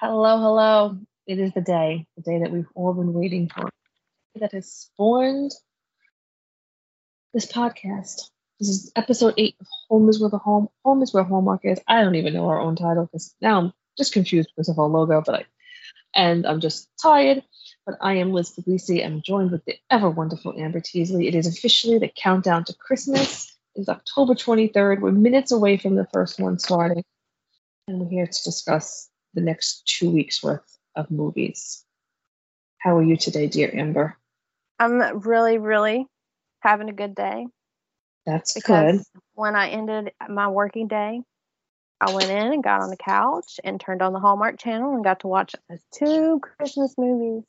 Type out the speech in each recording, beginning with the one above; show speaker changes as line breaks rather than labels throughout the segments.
Hello, hello. It is the day, the day that we've all been waiting for, that has spawned this podcast. This is episode eight of Home is Where the Home Home is Where Hallmark is. I don't even know our own title because now I'm just confused because of our logo, but I and I'm just tired. But I am Liz Puglisi. I'm joined with the ever wonderful Amber Teasley. It is officially the countdown to Christmas. It's October 23rd. We're minutes away from the first one starting. And we're here to discuss the next two weeks worth of movies. How are you today, dear Amber?
I'm really, really having a good day.
That's
because
good.
when I ended my working day, I went in and got on the couch and turned on the Hallmark channel and got to watch two Christmas movies.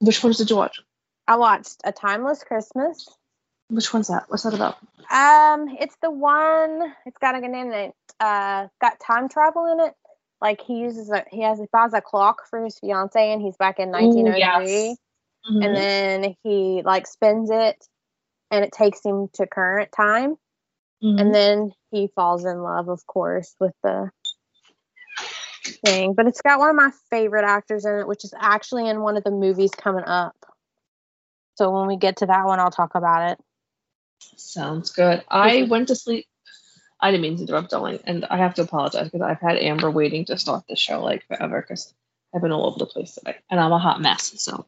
Which ones did you watch?
I watched A Timeless Christmas.
Which one's that? What's that about?
Um, it's the one. It's got a name in it. Uh, got time travel in it. Like he uses a he has he buys a clock for his fiance and he's back in 1903,
yes. Mhm.
and then he like spins it, and it takes him to current time.
Mhm.
and then he falls in love of course with the thing but it's got one of my favorite actors in it which is actually in one of the movies coming up so when we get to that one i'll talk about it
Sounds good. I went to sleep. I didn't mean to interrupt, darling, and I have to apologize because I've had Amber waiting to start the show like forever because I've been all over the place today, and I'm a hot mess. So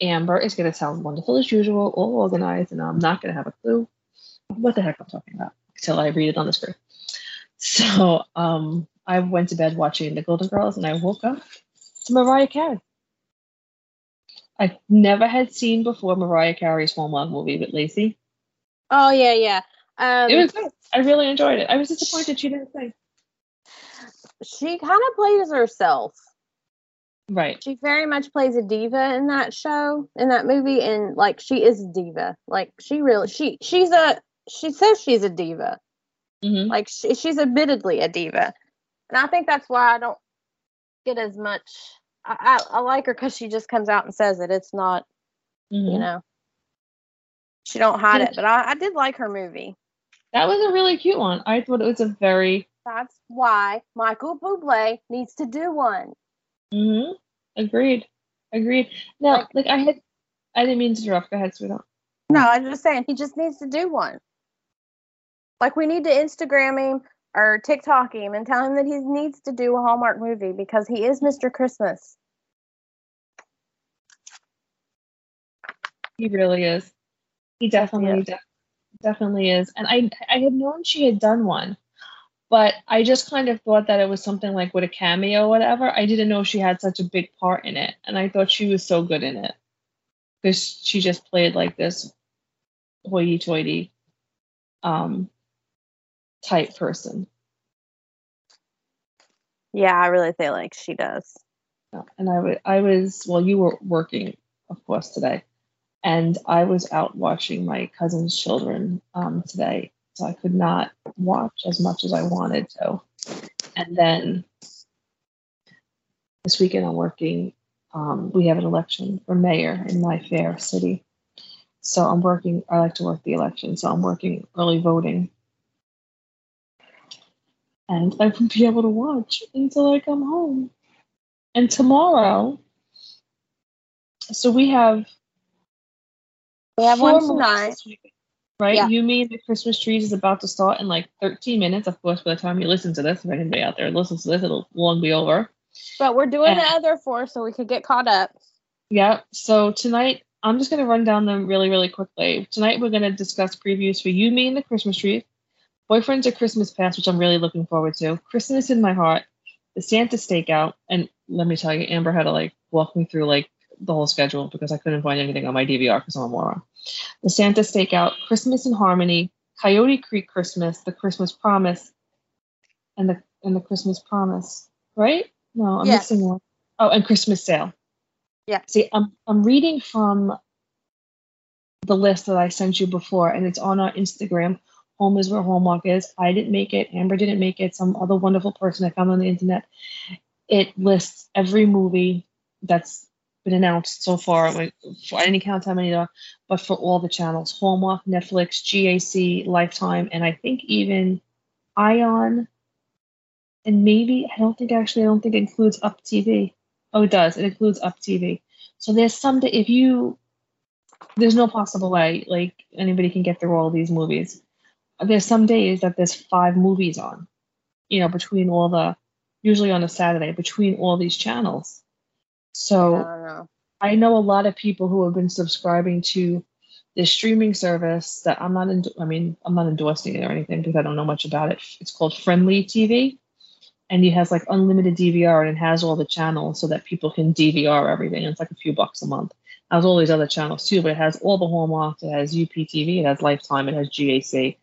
Amber is going to sound wonderful as usual, all organized, and I'm not going to have a clue what the heck I'm talking about until I read it on the screen. So um, I went to bed watching The Golden Girls, and I woke up to Mariah Carey. I never had seen before Mariah Carey's Hallmark movie with Lacey.
oh yeah yeah um
It was good. I really enjoyed it. I was disappointed she didn't sing.
she kind of plays herself.
Right.
she very much plays a diva in that show in that movie and like she is a diva. Like she really she she's a she says she's a diva.
Hmm
like she, she's admittedly a diva. And i think that's why i don't get as much i, I, I like her because she just comes out and says it. It's not you know. She don't hide it but I, I did like her movie
That was a really cute one. I thought it was a very
that's why michael bublé needs to do one
hmm agreed. Agreed. Now,
Like-
like I had I didn't mean to interrupt. Go ahead, sweetheart.
no i'm just saying he just needs to do one like we need to instagram him or tiktok him and tell him that he needs to do a hallmark movie because he is mr christmas
He really is. He definitely de- definitely is. And I I had known she had done one, but I just kind of thought that it was something like with a cameo or whatever. I didn't know she had such a big part in it, and I thought she was so good in it because she just played like this hoity-toity um type person.
yeah i really feel like she does
And I wa- I was well, you were working, of course, today, and I was out watching my cousin's children um, today, so I could not watch as much as I wanted to. And then this weekend I'm working. Um, we have an election for mayor in my fair city, so I'm working. I like to work the election, so I'm working early voting, and I won't be able to watch until I come home. And tomorrow, so we have
We have
four
one tonight.
right?
Yeah.
You mean the Christmas trees is about to start in like 13 minutes. Of course, by the time you listen to this, if anybody out there listens to this, it'll long be over.
But we're doing the other four so we could get caught up.
Yeah. So tonight, I'm just going to run down them really, really quickly. Tonight, we're going to discuss previews for You, Me, and the Christmas Tree, Boyfriends of Christmas Past, which I'm really looking forward to, Christmas in My Heart, The Santa Stakeout, and let me tell you, Amber had to like walk me through like the whole schedule because I couldn't find anything on my DVR because I'm a moron. The Santa Stakeout, Christmas in Harmony, Coyote Creek Christmas, The Christmas Promise, and the and the Christmas Promise. Right? No, I'm
Yes.
missing one. Oh, and Christmas Sail.
Yeah.
See, I'm I'm reading from the list that I sent you before, and it's on our Instagram. Home is where homework is. I didn't make it. Amber didn't make it. Some other wonderful person I found on the internet. It lists every movie that's been announced so far. I didn't count how many are, but for all the channels: Hallmark, Netflix, GAC, Lifetime, and I think even Ion, and maybe I don't think actually I don't think it includes Up TV. Oh, it does. It includes Up TV. So there's some if you there's no possible way like anybody can get through all these movies. There's some days that there's five movies on, you know, between all the usually on a Saturday between all these channels. So
I know.
I know a lot of people who have been subscribing to this streaming service that I'm not in, I mean, I'm not endorsing it or anything because I don't know much about it. It's called Frndly TV. And it has like unlimited DVR and it has all the channels so that people can DVR everything. It's like a few bucks a month. It has all these other channels too, but it has all the Hallmark, it has UPTV, it has Lifetime, it has GAC.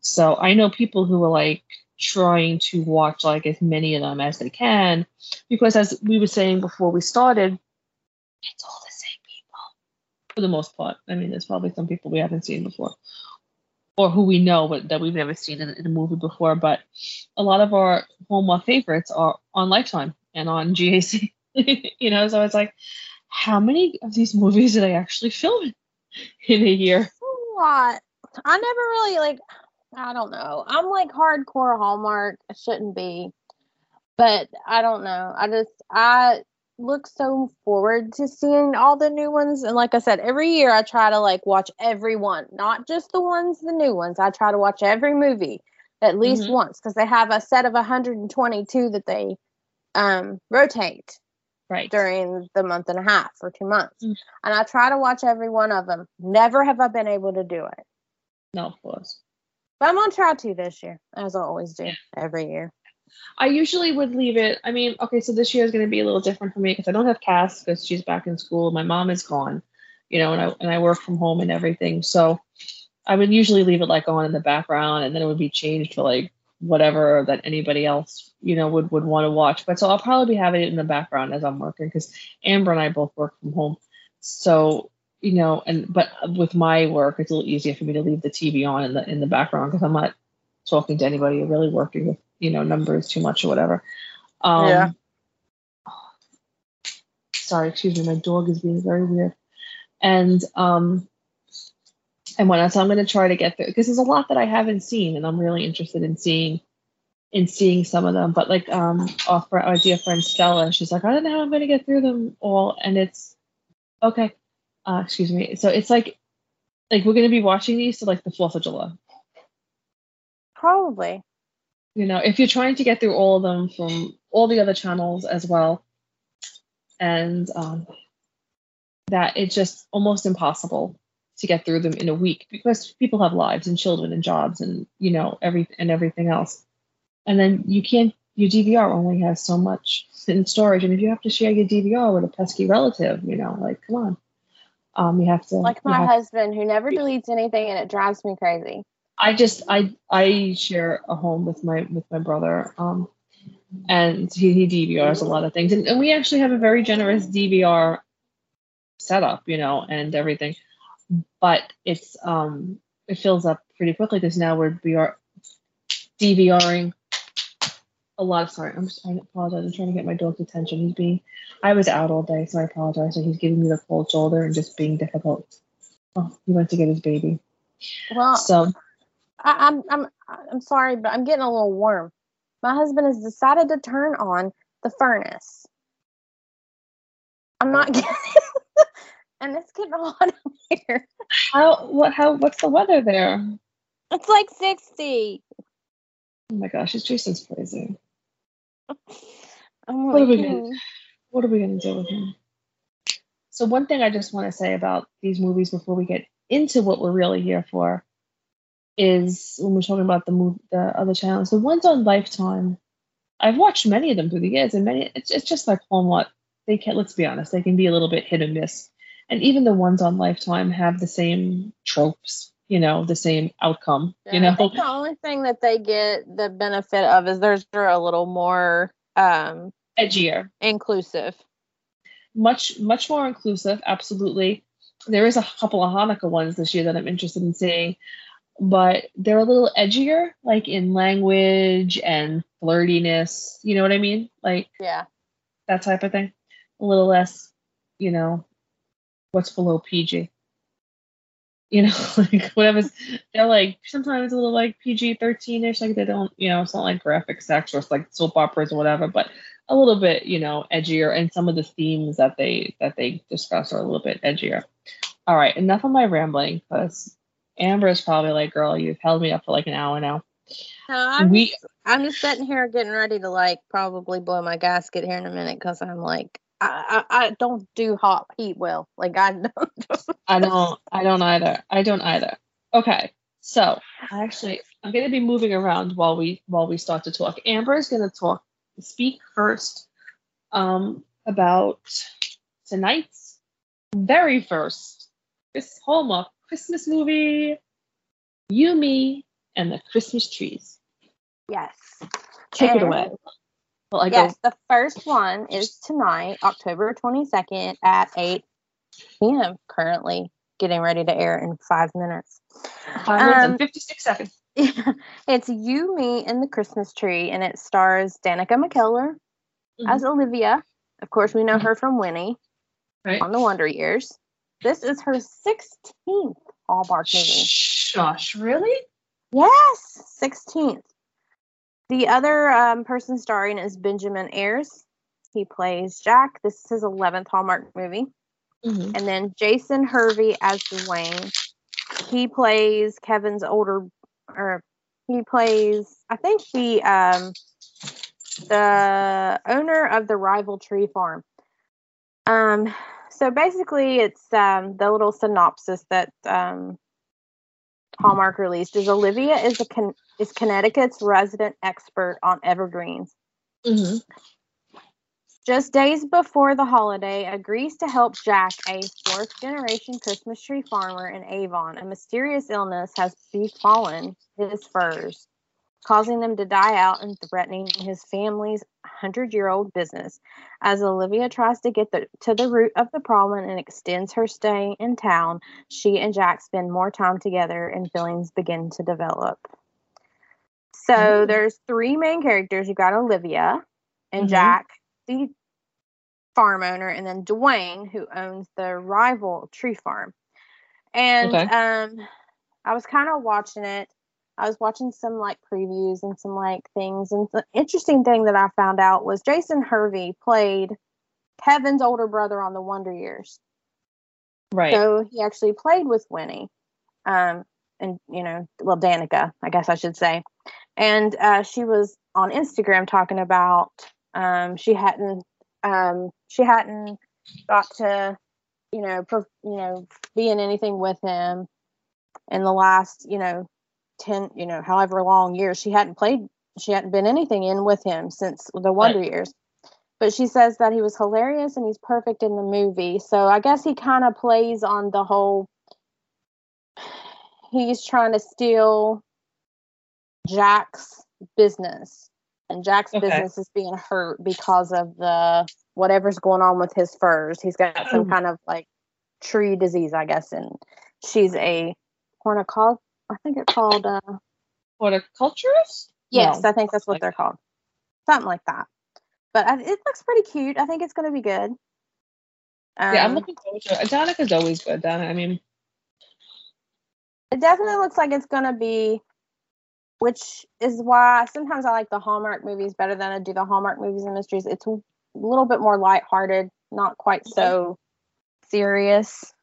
So I know people who are like trying to watch like as many of them as they can because as we were saying before we started, it's all the same people for the most part. I mean, there's probably some people we haven't seen before, or who we know but that we've never seen in, in a movie before. But a lot of our Hallmark favorites are on Lifetime and on GAC. you know, so it's like, how many of these movies did I actually film in a year?
A lot. I never really like. I don't know. I'm like hardcore Hallmark. I shouldn't be, but I don't know. I just I look so forward to seeing all the new ones. And like I said, every year I try to like watch every one, not just the ones, the new ones. I try to watch every movie at least
Mhm.
once because they have a set of 122 that they um rotate
Right.
during the month and a half or two months.
Mm.
And I try to watch every one of them. Never have I been able to do it.
No, of course.
But I'm gonna try to this year, as I always do every year.
I usually would leave it. I mean, okay, so this year is going to be a little different for me because I don't have Cass because she's back in school. My mom is gone, you know, and I and I work from home and everything. So I would usually leave it like on in the background, and then it would be changed to like whatever that anybody else, you know, would would want to watch. But so I'll probably be having it in the background as I'm working because Amber and I both work from home. So you know, and but with my work, it's a little easier for me to leave the TV on in the in the background because I'm not talking to anybody or really working with you know numbers too much or whatever. Um,
Yeah.
Sorry, excuse me. My dog is being very weird, and um, and when so I'm going to try to get through because there's a lot that I haven't seen, and I'm really interested in seeing in seeing some of them. But like um, our, our dear friend Stella, she's like, I don't know how I'm going to get through them all, and it's okay. Uh, excuse me. So it's like like we're going to be watching these to like the Fourth of July.
Probably.
you know if you're trying to get through all of them from all the other channels as well and um, that it's just almost impossible to get through them in a week because people have lives and children and jobs and you know every and everything else and then you can't your dvr only has so much in storage and if you have to share your dvr with a pesky relative you know like come on um you have to
Like my husband who never deletes anything and it drives me crazy.
I just I I share a home with my with my brother, um, and he, he DVRs a lot of things, and, and we actually have a very generous DVR setup, you know, and everything, but it's um it fills up pretty quickly because now we're VR, DVRing a lot of sorry. I'm just, I apologize. I'm trying to get my dog's attention. He's being I was out all day, so I apologize. So he's giving me the cold shoulder and just being difficult. Oh, he went to get his baby.
Well,
So
I, I'm I'm I'm sorry, but I'm getting a little warm. My husband has decided to turn on the furnace. I'm not oh. getting, and it's getting hot in here.
how what how what's the weather there?
It's like sixty.
Oh my gosh, it's Jason's crazy.
I'm
What are we gonna
hmm.
What are we gonna do with him? So one thing I just want to say about these movies before we get into what we're really here for is when we're talking about the move the other channels, the ones on Lifetime. I've watched many of them through the years, and many it's it's just like Hallmark. They can let's be honest, they can be a little bit hit and miss. And even the ones on Lifetime have the same tropes, you know, the same outcome. You
Yeah, I
know,
the only thing that they get the benefit of is theirs are a little more um
edgier.
inclusive.
much much more inclusive absolutely there is a couple of hanukkah ones this year that i'm interested in seeing but they're a little edgier like in language and flirtiness you know what i mean like
Yeah.
that type of thing a little less you know what's below pg you know like whatever's they're like sometimes a little like pg 13ish like they don't you know it's not like graphic sex or it's like soap operas or whatever but a little bit you know edgier and some of the themes that they that they discuss are a little bit edgier. All right enough of my rambling because amber is probably like girl you've held me up for like an hour now.
No, I'm
we
just, I'm just sitting here getting ready to like probably blow my gasket here in a minute because I'm like I, I I don't do hot heat well. Like I don't.
I don't I don't either. I don't either. Okay. So actually I'm gonna be moving around while we while we start to talk. Amber is gonna talk speak first um about tonight's very first Chris Hallmark Christmas movie, You, Me, and the Christmas Trees.
yes.
Take it away. Well, I
Yes,
go
the first one is tonight, October 22nd at 8 p.m. Currently getting ready to air in five minutes.
five minutes
um,
and 56 seconds.
it's You, Me, and the Christmas Tree, and it stars Danica McKellar as Olivia. Of course, we know her from Winnie
right?
on the Wonder Years. This is her 16th Hallmark movie.
Shush, really?
Yes, 16th. The other um, person starring is Benjamin Ayres. He plays Jack. This is his 11th Hallmark movie.
Mhm.
And then Jason Hervey as Dwayne. He plays Kevin's older, or he plays, I think the um, the owner of the rival tree farm. Um, so basically, it's um, the little synopsis that um, Hallmark released is Olivia is a con- is Connecticut's resident expert on evergreens.
Mhm.
Just days before the holiday, agrees to help Jack, a fourth generation Christmas tree farmer in Avon. A mysterious illness has befallen his firs, causing them to die out and threatening his family's 100 year old business. As Olivia tries to get the, to the root of the problem and extends her stay in town, she and Jack spend more time together and feelings begin to develop. So
Ooh.
there's three main characters. You've got Olivia and
Mhm.
Jack, the farm owner, and then Dwayne, who owns the rival tree farm. And
Okay.
um, I was kind of watching it. I was watching some like previews and some like things. And the interesting thing that I found out was Jason Hervey played Kevin's older brother on the Wonder Years.
Right.
So he actually played with Winnie, um, and you know, well, Danica, I guess I should say. And uh, she was on Instagram talking about um, she hadn't um, she hadn't got to you know you know be in anything with him in the last you know ten you know however long years she hadn't played she hadn't been anything in with him since the Wonder Years. But she says that he was hilarious and he's perfect in the movie. So I guess he kind of plays on the whole he's trying to steal Jack's business. And Jack's
Okay.
business is being hurt because of the whatever's going on with his firs. He's got some
Mhm.
kind of like tree disease, I guess, and she's a horticul- I think it's called. Uh,
Horticulturist?
yes,
No.
I think that's what
like
they're called. Something like that. But I, it looks pretty cute. I think it's going to be good. Um,
yeah, I'm looking forward to it. Donica's always good, Donna. I mean,
It definitely looks like it's going to be, which is why sometimes I like the Hallmark movies better than I do the Hallmark movies and mysteries. It's a little bit more lighthearted, not quite so serious.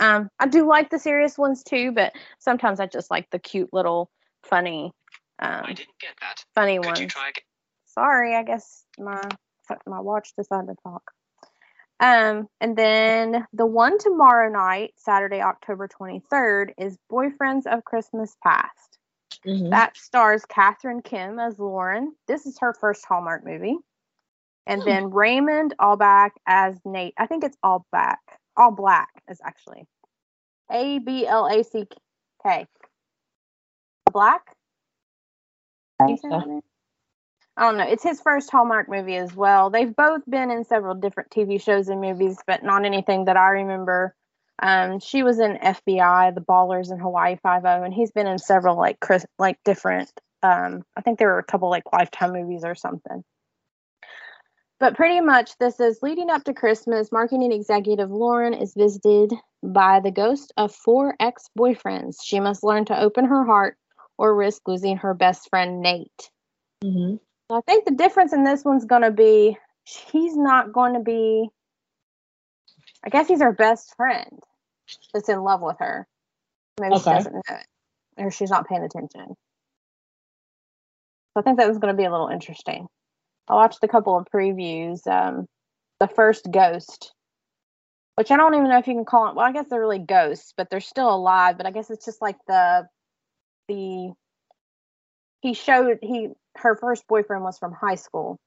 Um, I do like the serious ones too, but sometimes I just like the cute little funny, um,
I didn't get that.
funny
Could
ones.
you try again?
Sorry, I guess my my watch decided to talk. Um, and then the one tomorrow night, Saturday, October 23rd, is Boyfriends of Christmas Past.
mhm.
That stars Catherine Kim as Lauren. This is her first Hallmark movie. And
Hmm.
then Raymond Allback as Nate. I think it's All Back. All Black is actually A B L A C K. Black?
I
You
think
say
so.
that name? I don't know. It's his first Hallmark movie as well. They've both been in several different TV shows and movies, but not anything that I remember. Um, she was in FBI, The Ballers, and Hawaii Five O, and he's been in several like Chris, like different. Um, I think there were a couple like Lifetime movies or something. But pretty much, this is leading up to Christmas. Marketing executive Lauren is visited by the ghost of four ex boyfriends. She must learn to open her heart or risk losing her best friend Nate.
Mhm.
I think the difference in this one's going to be he's not going to be, I guess he's her best friend that's in love with her. Maybe she doesn't know it, or she's not paying attention. So I think that was going to be a little interesting. I watched a couple of previews. Um, the first ghost, which I don't even know if you can call it. Well, I guess they're really ghosts, but they're still alive. But I guess it's just like the the he showed he her first boyfriend was from high school,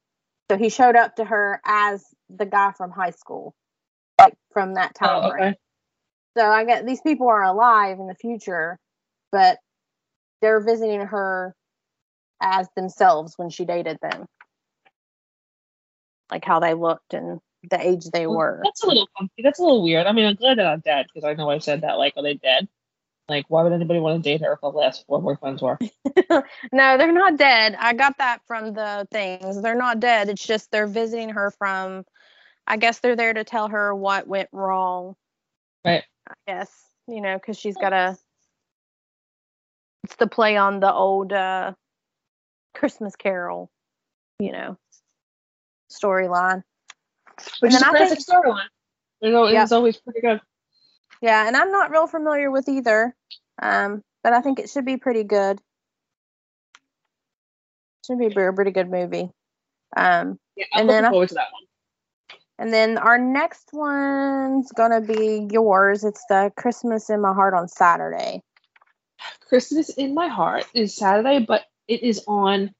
so he showed up to her as the guy from high school, like from that time
Oh,
frame.
okay.
So I get these people are alive in the future, but they're visiting her as themselves when she dated them. Like how they looked and the age they
Well,
were.
That's a little funky. That's a little weird. I mean, I'm glad they're not dead because I know I said that. Like, are they dead? Like, why would anybody want to date her if the last four boyfriends were?
no, they're not dead. I got that from the things. They're not dead. It's just they're visiting her from I guess they're there to tell her what went wrong.
Right.
I guess, you know, cuz she's got a it's the play on the old uh Christmas Carol, you know, storyline.
Which
And
is a classic storyline. Know,
Yeah.
it's always pretty good.
Yeah, and I'm not real familiar with either. Um, but I think it should be pretty good. Should be a pretty good movie. Um,
Yeah, I'm
And
looking
then I-
forward to that one.
and then our next one's gonna be yours. It's the Christmas in My Heart on Saturday.
Christmas in My Heart is Saturday, but it is on.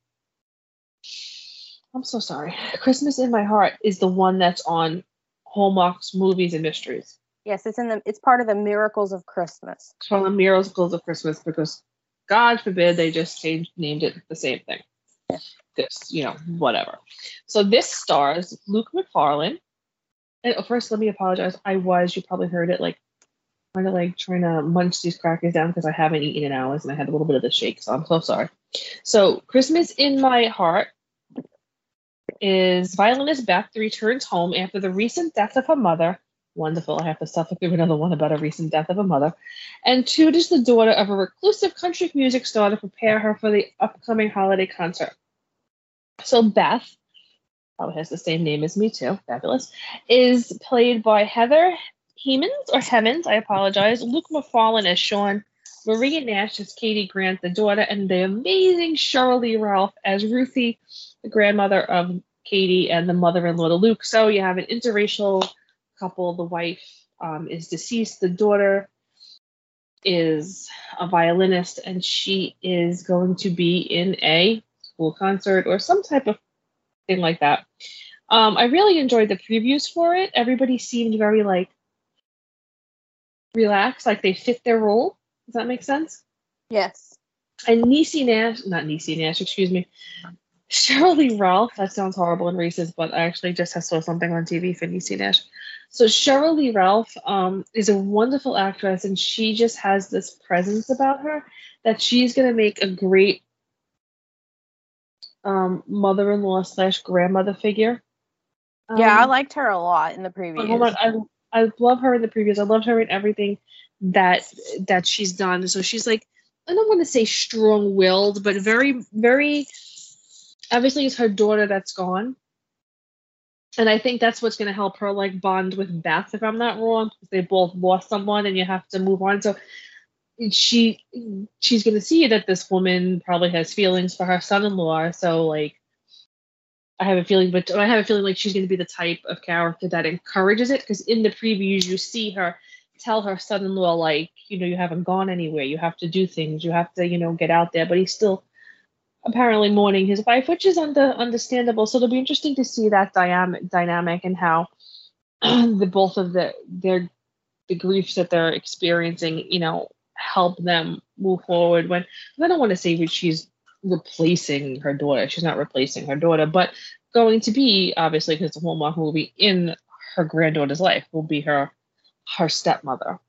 I'm so sorry. Christmas in My Heart is the one that's on Hallmark's Movies and Mysteries.
Yes, it's in the. It's part of the Miracles of Christmas.
It's of the miracles of Christmas because God forbid they just changed named it the same thing. This, you know, whatever. So this stars Luke Macfarlane. And oh, first, let me apologize. I was, you probably heard it, like kind of like trying to munch these crackers down because I haven't eaten in hours and I had a little bit of the shake, so I'm so sorry. So Christmas in My Heart is violinist Beth returns home after the recent death of her mother. Wonderful. I have to suffer through another one about a recent death of a mother. And is the daughter of a reclusive country music star to prepare her for the upcoming holiday concert. So Beth, oh, probably has the same name as me too, fabulous, is played by Heather Hemans or Hemmons, I apologize. Luke Macfarlane as Sean, Maria Nash as Katie Grant, the daughter, and the amazing Sheryl Lee Ralph as Ruthie, the grandmother of Katie and the mother-in-law to Luke. So you have an interracial couple. The wife um, is deceased. The daughter is a violinist, and she is going to be in a school concert or some type of thing like that. Um, I really enjoyed the previews for it. Everybody seemed very like relaxed, like they fit their role. Does that make sense?
Yes.
And Niecy Nash, not Niecy Nash, excuse me, Sheryl Lee Ralph. That sounds horrible and racist, but I actually just saw something on TV for Niecy Nash. So Sheryl Lee Ralph um, is a wonderful actress, and she just has this presence about her that she's going to make a great um, mother-in-law slash grandmother figure. Um,
yeah, I liked her a lot in the previous.
Hold on, I I love her in the previous. I loved her in everything that that she's done. So she's like I don't want to say strong-willed, but very very obviously it's her daughter that's gone. And I think that's what's going to help her like bond with Beth, if I'm not wrong, because they both lost someone and you have to move on. So she she's going to see that this woman probably has feelings for her son-in-law. So like I have a feeling, but I have a feeling like she's going to be the type of character that encourages it. Because in the previews, you see her tell her son-in-law, like, you know, you haven't gone anywhere. You have to do things. You have to, you know, get out there. But he's still apparently mourning his wife, which is under, understandable. So it'll be interesting to see that dynamic, dynamic and how the both of the their the griefs that they're experiencing, you know, help them move forward. When I don't want to say that she's replacing her daughter. She's not replacing her daughter, but going to be obviously because the Hallmark movie in her granddaughter's life will be her her stepmother.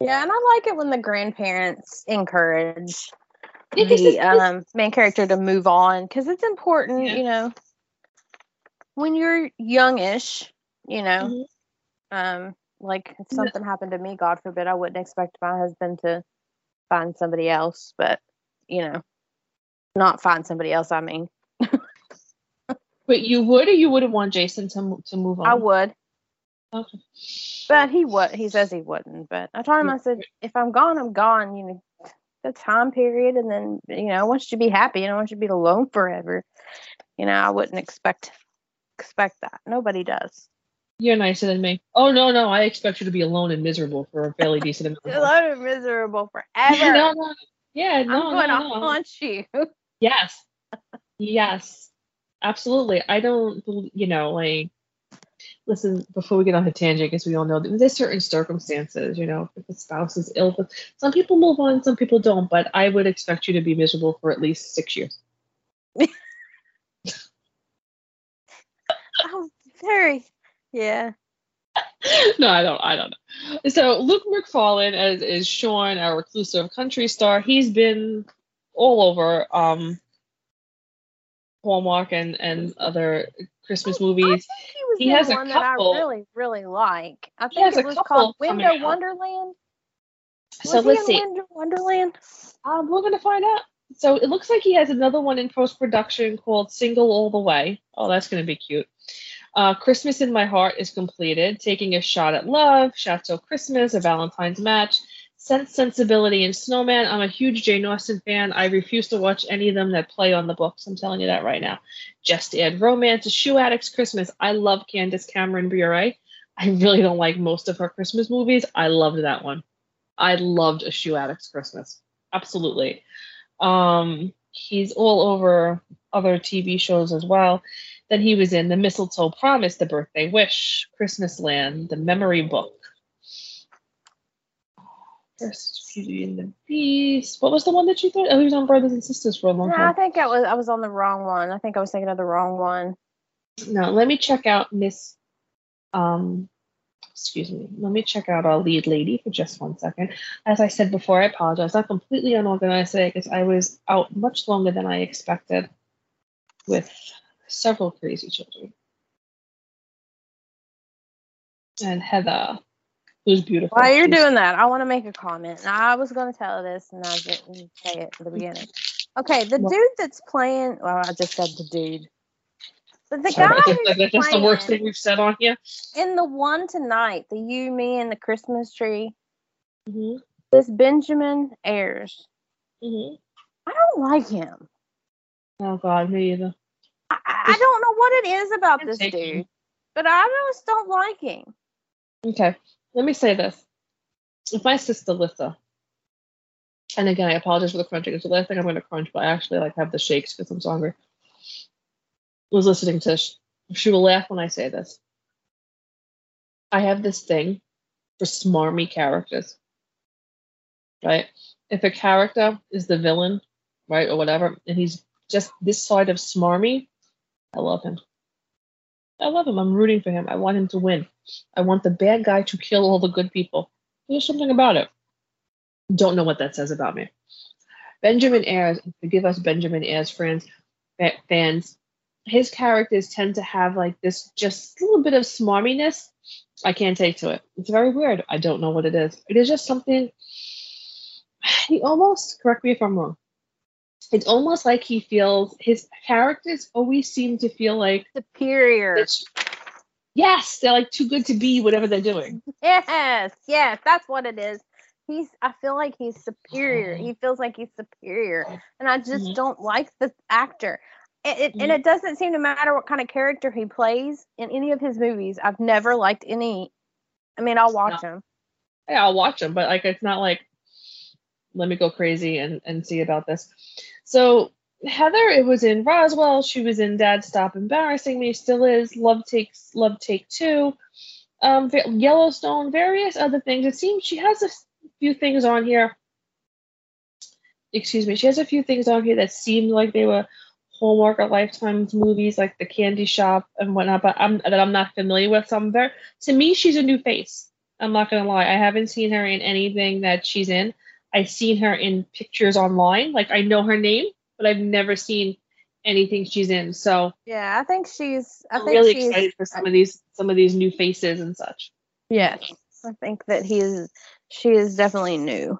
Yeah, and I like it when the grandparents encourage the um, main character to move on because it's important, yeah. you know, when you're youngish, you know, mm-hmm. um, like if something yeah. happened to me, God forbid, I wouldn't expect my husband to find somebody else, but you know, not find somebody else. I mean,
but you would, or you wouldn't want Jason to to move on?
I would. Okay. But he would. He says he wouldn't. But I told him, I said, if I'm gone, I'm gone. You know, the time period, and then you know, I want you to be happy. and I want you to be alone forever. You know, I wouldn't expect expect that. Nobody does.
You're nicer than me. Oh no, no, I expect you to be alone and miserable for a fairly decent
amount. Of time. Alone and miserable forever.
no, no, yeah, no,
I'm going
no,
to no. haunt you.
yes, yes, absolutely. I don't, you know, like listen, before we get on a tangent, because we all know that there's certain circumstances, you know, if the spouse is ill, some people move on, some people don't, but I would expect you to be miserable for at least six years.
oh, very, yeah.
no, I don't. I don't know. So Luke Macfarlane as is Sean, our reclusive country star. He's been all over um, Hallmark and and other Christmas movies.
he, he has one a couple. that I really really like. I think it was called Window Wonderland. Was so let's see. Window Wonderland.
Um, we're gonna find out. So it looks like he has another one in post production called Single All the Way. Oh, that's gonna be cute. Uh, Christmas in My Heart is completed. Taking a Shot at Love, Chateau Christmas, A Valentine's Match, Sense, Sensibility, and Snowman. I'm a huge Jane Austen fan. I refuse to watch any of them that play on the books. I'm telling you that right now. Just add Romance, A Shoe Addict's Christmas. I love Candace Cameron Bure. I really don't like most of her Christmas movies. I loved that one. I loved A Shoe Addict's Christmas. Absolutely. Um, he's all over other TV shows as well. Then he was in The Mistletoe Promise, The Birthday Wish, Christmas Land, The Memory Book. First Beauty and the Beast. What was the one that you thought? Oh, he was on Brothers and Sisters for a long
no,
time.
I think I was I was on the wrong one. I think I was thinking of the wrong one.
No, let me check out Miss um excuse me. Let me check out our lead lady for just one second. As I said before, I apologize. I'm completely unorganized today because I was out much longer than I expected with several crazy children. And Heather, who's beautiful.
While you're doing that, I want to make a comment. Now, I was going to tell this, and I didn't say it at the beginning. Okay, the dude that's playing. Well, I just said the dude. But the guy
that's, that's the worst thing we've said on here.
In the one tonight, the you, me, and the Christmas tree.
Mm-hmm.
This Benjamin Ayres.
Mm-hmm.
I don't like him.
Oh God, me either.
I, I don't know what it is about this dude, him. but I just don't like him.
Okay, let me say this. If my sister Lissa, and again, I apologize for the crunching. It's the last thing I'm going to crunch, but I actually like have the shakes because I'm so hungry. Was listening to. She will laugh when I say this. I have this thing for smarmy characters. Right? If a character is the villain, right, or whatever, and he's just this side of smarmy, I love him. I love him. I'm rooting for him. I want him to win. I want the bad guy to kill all the good people. There's something about it. Don't know what that says about me. Benjamin Ayres, forgive us Benjamin Ayres friends, fans. His characters tend to have like this just a little bit of smarminess. I can't take to it. It's very weird. I don't know what it is. It is just something. He almost correct me if I'm wrong it's almost like he feels his characters always seem to feel like
superior.
Yes, they're like too good to be whatever they're doing.
Yes, yes, that's what it is. He's I feel like he's superior. He feels like he's superior. And I just mm-hmm. don't like the actor. It, it, mm-hmm. and it doesn't seem to matter what kind of character he plays in any of his movies. I've never liked any I mean, I'll watch no. him.
Yeah, I'll watch him, but like it's not like let me go crazy and, and see about this. So Heather, it was in Roswell. She was in Dad Stop Embarrassing Me, still is. Love Takes Love Take Two, um, Yellowstone, various other things. It seems she has a few things on here. Excuse me, she has a few things on here that seemed like they were Hallmark or Lifetime's movies, like The Candy Shop and whatnot. But I'm that I'm not familiar with. So I'm very to me, she's a new face. I'm not gonna lie. I haven't seen her in anything that she's in. I've seen her in pictures online. Like I know her name, but I've never seen anything she's in. So
yeah, I think she's. I
am
think
really she's, excited for some of these some of these new faces and such.
Yes, I think that he is. She is definitely new.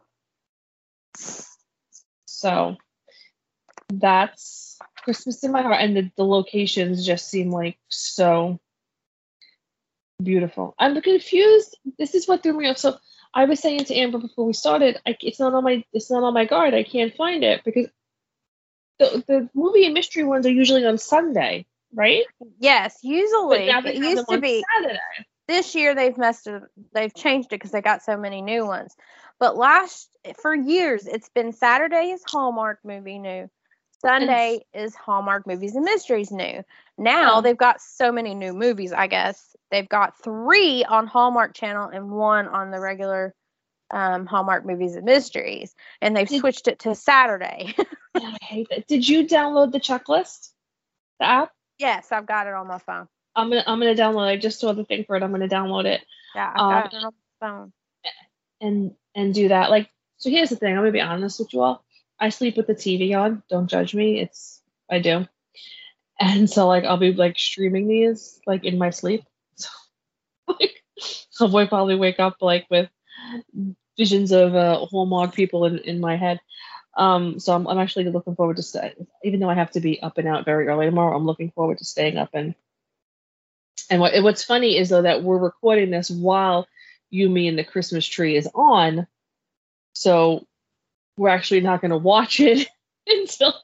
So that's Christmas in my heart, and the, the locations just seem like so beautiful. I'm confused. This is what threw me off. So I was saying to Amber before we started, I, it's not on my it's not on my guard. I can't find it because the the movie and mystery ones are usually on Sunday, right?
Yes, usually it used to be Saturday. This year they've messed it. They've changed it because they got so many new ones. But last for years it's been Saturday is Hallmark movie new, Sunday is Hallmark movies and mysteries new. Now they've got so many new movies. I guess they've got three on Hallmark Channel and one on the regular um, Hallmark movies and mysteries, and they've Did, switched it to Saturday.
I hate that. Did you download the checklist, the app?
Yes, I've got it on my phone.
I'm gonna I'm gonna download. it. I just saw the thing for it. I'm gonna download it.
Yeah, I've got um, it on my phone.
And and do that. Like, so here's the thing. I'm gonna be honest with you all. I sleep with the TV on. Don't judge me. It's I do. And so like I'll be like streaming these like in my sleep. Like I'll probably wake up like with visions of uh, Hallmark people in, in my head. Um, so I'm, I'm actually looking forward to stay, even though I have to be up and out very early tomorrow. I'm looking forward to staying up and and what what's funny is though that we're recording this while you, me, and the Christmas tree is on. So we're actually not going to watch it until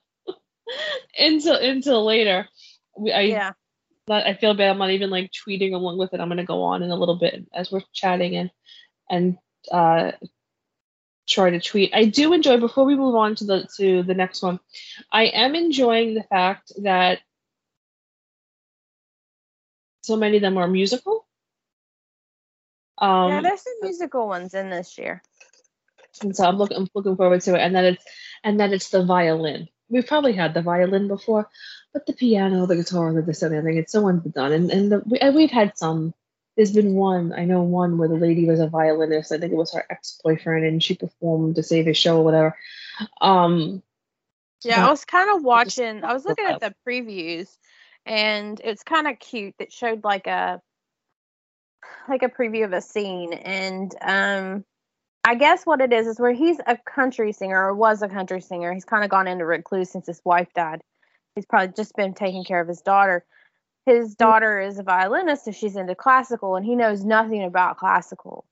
until until later. We, I
yeah.
Not, I feel bad. I'm not even like tweeting along with it. I'm going to go on in a little bit as we're chatting and and uh, try to tweet. I do enjoy. Before we move on to the to the next one, I am enjoying the fact that so many of them are musical.
Um, yeah, there's some musical ones in this year
and so I'm looking I'm looking forward to it. And then it's and then it's the violin. We've probably had the violin before, but the piano, the guitar, the this and everything, it's so underdone. And and, the, we, and we've had some. There's been one I know one where the lady was a violinist. I think it was her ex boyfriend, and she performed to save his show or whatever. Um,
yeah, I was kind of watching. I was looking at the previews, and it's kind of cute. It showed like a like a preview of a scene, and um I guess what it is is where he's a country singer or was a country singer. He's kind of gone into recluse since his wife died. He's probably just been taking care of his daughter. His mm. daughter is a violinist, so she's into classical, and he knows nothing about classical.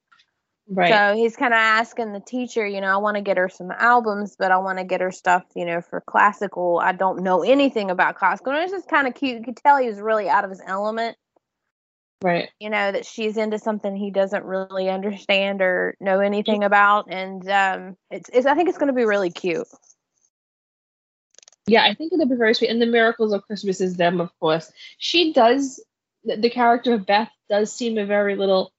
Right. So he's kind of asking the teacher, you know, I want to get her some albums, but I want to get her stuff, you know, for classical. I don't know anything about classical. And it's just kind of cute. You could tell he was really out of his element
right
you know that she's into something he doesn't really understand or know anything about and um it's, it's i think it's going to be really cute
yeah i think it'll be very sweet. And the miracles of christmas is them of course. She does the character of beth does seem a very little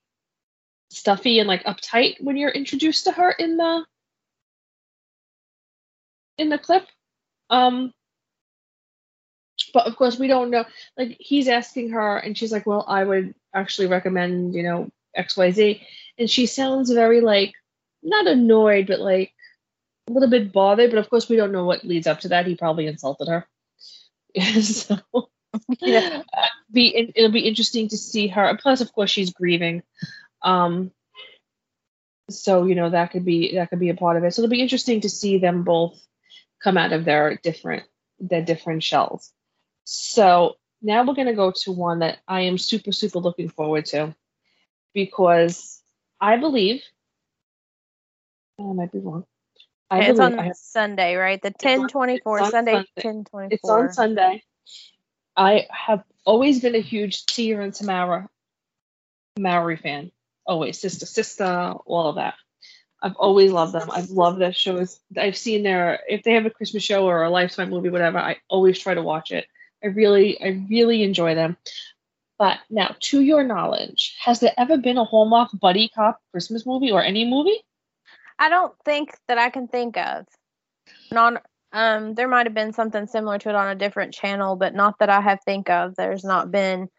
stuffy and like uptight when you're introduced to her in the in the clip. Um but of course we don't know. Like he's asking her, and she's like, "Well, I would actually recommend, you know, X Y Z," and she sounds very like not annoyed, but like a little bit bothered. But of course, we don't know what leads up to that. He probably insulted her. so yeah. be it'll be interesting to see her. Plus, of course, she's grieving. Um, so you know that could be that could be a part of it. So it'll be interesting to see them both come out of their different their different shells. So now we're gonna go to one that I am super super looking forward to because I believe I might be wrong.
I it's on have, Sunday, right? The ten twenty four Sunday ten twenty four.
It's on Sunday. I have always been a huge Tia and Tamera Mowry fan. Always, sister, sister, all of that. I've always loved them. I've loved their shows. I've seen their if they have a Christmas show or a Lifetime movie, whatever. I always try to watch it. I really, I really enjoy them. But now, to your knowledge, has there ever been a Hallmark buddy cop Christmas movie or any movie?
I don't think that I can think of. Non um, there might have been something similar to it on a different channel, but not that I have think of. There's not been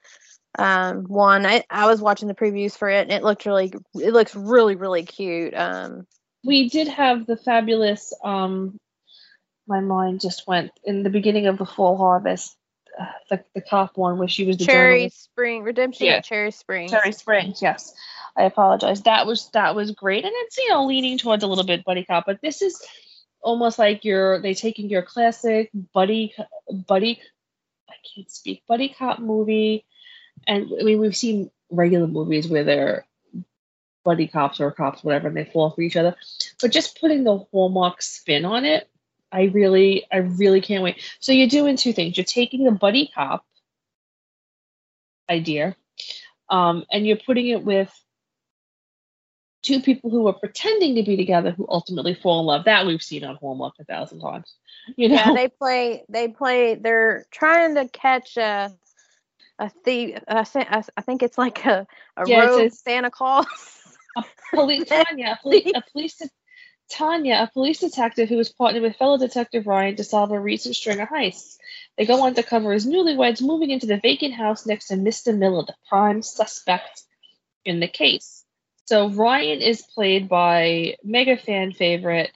um, one. I, I was watching the previews for it, and it looked really, it looks really, really cute. Um,
we did have the fabulous. Um, my mind just went in the beginning of the fall harvest. Uh, the, the cop one where she was the
Cherry
journalist.
Spring Redemption yeah. Cherry Spring.
Cherry Springs, yes. I apologize. That was that was great, and it's you know leaning towards a little bit buddy cop, but this is almost like you're they taking your classic buddy buddy I can't speak buddy cop movie, and I mean we've seen regular movies where they're buddy cops or cops whatever and they fall for each other, but just putting the hallmark spin on it, I really I really can't wait. So you're doing two things. You're taking the buddy cop idea, um, and you're putting it with two people who are pretending to be together who ultimately fall in love. That we've seen on Hallmark a thousand times. You know?
Yeah, they play. They play. They're trying to catch a a thief. I think it's like a a yeah, rogue Santa Claus.
A police Tanya, a police, a police Tanya, a police detective who was partnered with fellow detective Ryan to solve a recent string of heists. They go on to cover his newlyweds moving into the vacant house next to Mr. Miller, the prime suspect in the case. So Ryan is played by mega fan favorite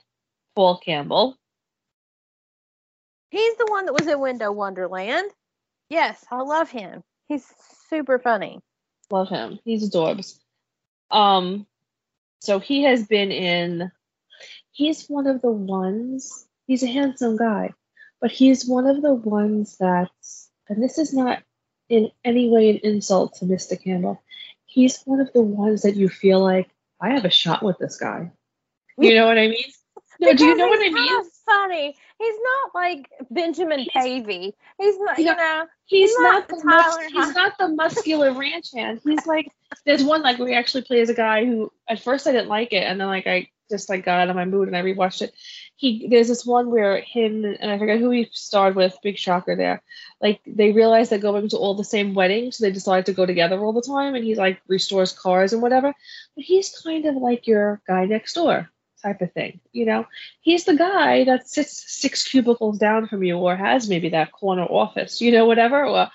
Paul Campbell.
He's the one that was in Window Wonderland. Yes, I love him. He's super funny.
Love him. He's adorbs. Um, so he has been in. He's one of the ones. He's a handsome guy, but he's one of the ones that's. And this is not in any way an insult to Mr. Campbell he's one of the ones that you feel like I have a shot with this guy. You know what I mean?
No, do you know what I mean? Funny. He's not like Benjamin he's, Paevey. He's not, you know,
he's, he's not, not, the mus- he's not the muscular ranch hand. He's like there's one like we actually play as a guy who at first I didn't like it and then like I just like got out of my mood and I rewatched it. He there's this one where him and I forget who he starred with, big shocker there. Like they realize they're going to all the same weddings, so they decide to go together all the time and he like restores cars and whatever. But he's kind of like your guy next door type of thing. You know? He's the guy that sits six cubicles down from you or has maybe that corner office, you know, whatever, or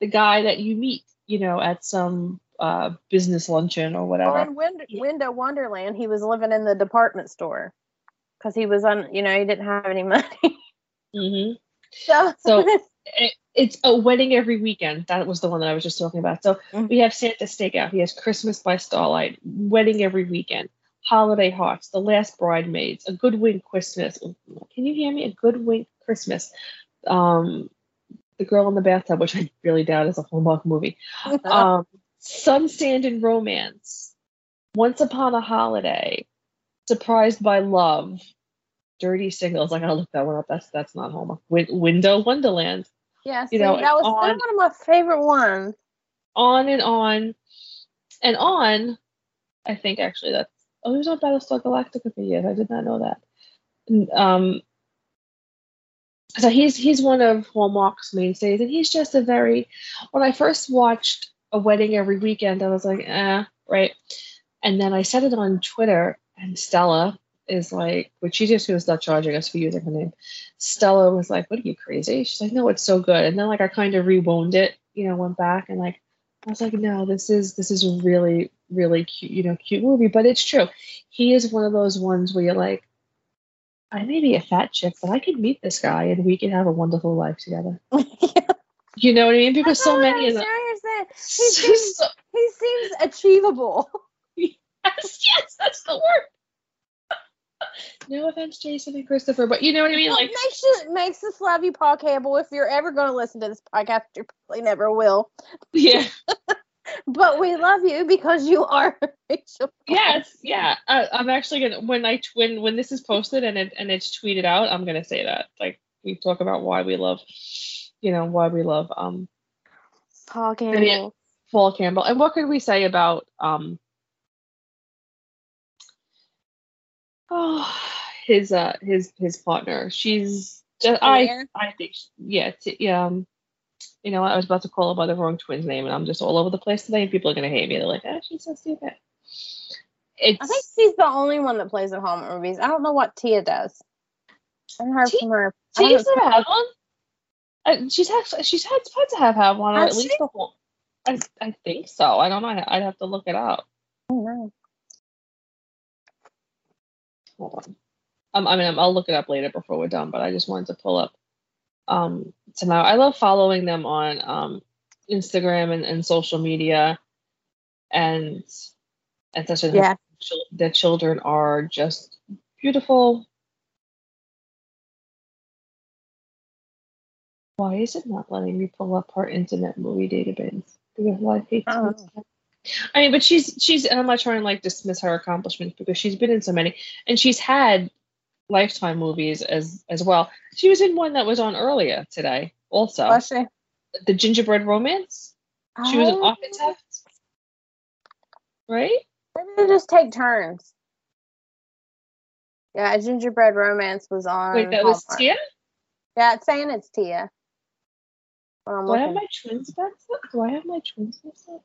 the guy that you meet, you know, at some uh, business luncheon or whatever. Well,
in Wind- Window Wonderland, he was living in the department store because he was on, you know, he didn't have any money.
mm-hmm. So, so it, it's a wedding every weekend. That was the one that I was just talking about. So mm-hmm. we have Santa Stakeout. He has Christmas by Starlight, Wedding every weekend, Holiday Hearts, The Last Bridesmaids, A Godwink Christmas. Can you hear me? A Godwink Christmas. Um, the Girl in the Bathtub, which I really doubt is a Hallmark movie. um, Sun, Sand, and Romance, Once Upon a Holiday, Surprised by Love, Dirty Signals. I gotta look that one up. That's that's not Homa. Win- Window Wonderland.
Yeah, see, you know, that was on, one of my favorite ones.
On and on and on. I think actually that's oh, he was on Battlestar Galactica for years. I did not know that. Um, so he's he's one of Hallmark's mainstays, and he's just a very. When I first watched a wedding every weekend. I was like, eh, right. And then I said it on Twitter, and Stella is like, which she just was not charging us for using her name. Stella was like, "What are you crazy?" She's like, "No, it's so good." And then like I kind of rewound it, you know, went back and like I was like, "No, this is this is a really really cute, you know, cute movie." But it's true. He is one of those ones where you're like, I may be a fat chick, but I could meet this guy and we could have a wonderful life together. You know what I mean? Because so many of them.
He seems, so, he seems achievable.
Yes, yes, that's the word. no offense, Jason and Christopher, but you know what I mean. Like
makes you makes us love you, Paul Campbell. If you're ever going to listen to this podcast, you probably never will.
Yeah.
but we love you because you are Rachel.
Yes, yeah. Uh, I'm actually gonna when I when when this is posted and it and it's tweeted out, I'm gonna say that. Like we talk about why we love, you know, why we love um
Paul Campbell.
Paul Campbell. And what could we say about um oh his uh his his partner? She's just I I think yeah t- um you know I was about to call her by the wrong twin's name and I'm just all over the place today and people are gonna hate me. They're like, oh she's so stupid.
It's, I think she's the only one that plays in Hallmark movies. I don't know what Tia does. I haven't T- from her.
Tia's never one. Uh, she's had she's had had to have had one or at least the whole. I I think so. I don't know. I'd have to look it up.
Oh no.
Hold on. Um, I mean, I'll look it up later before we're done. But I just wanted to pull up um tomorrow. I love following them on um Instagram and, and social media, and and such a
yeah.
the children are just beautiful Why is it not letting me pull up her internet movie database? Because I hate oh. I mean, but she's she's and I'm not trying to like dismiss her accomplishments because she's been in so many and she's had lifetime movies as as well. She was in one that was on earlier today also.
Was she?
The gingerbread romance. She was an oh. architect. Right?
Maybe they just take turns. Yeah, gingerbread romance was on.
Wait, that Hallmark. was Tia?
Yeah, it's saying it's Tia.
Um, Do I have my twins back up? Do I have my twins back up?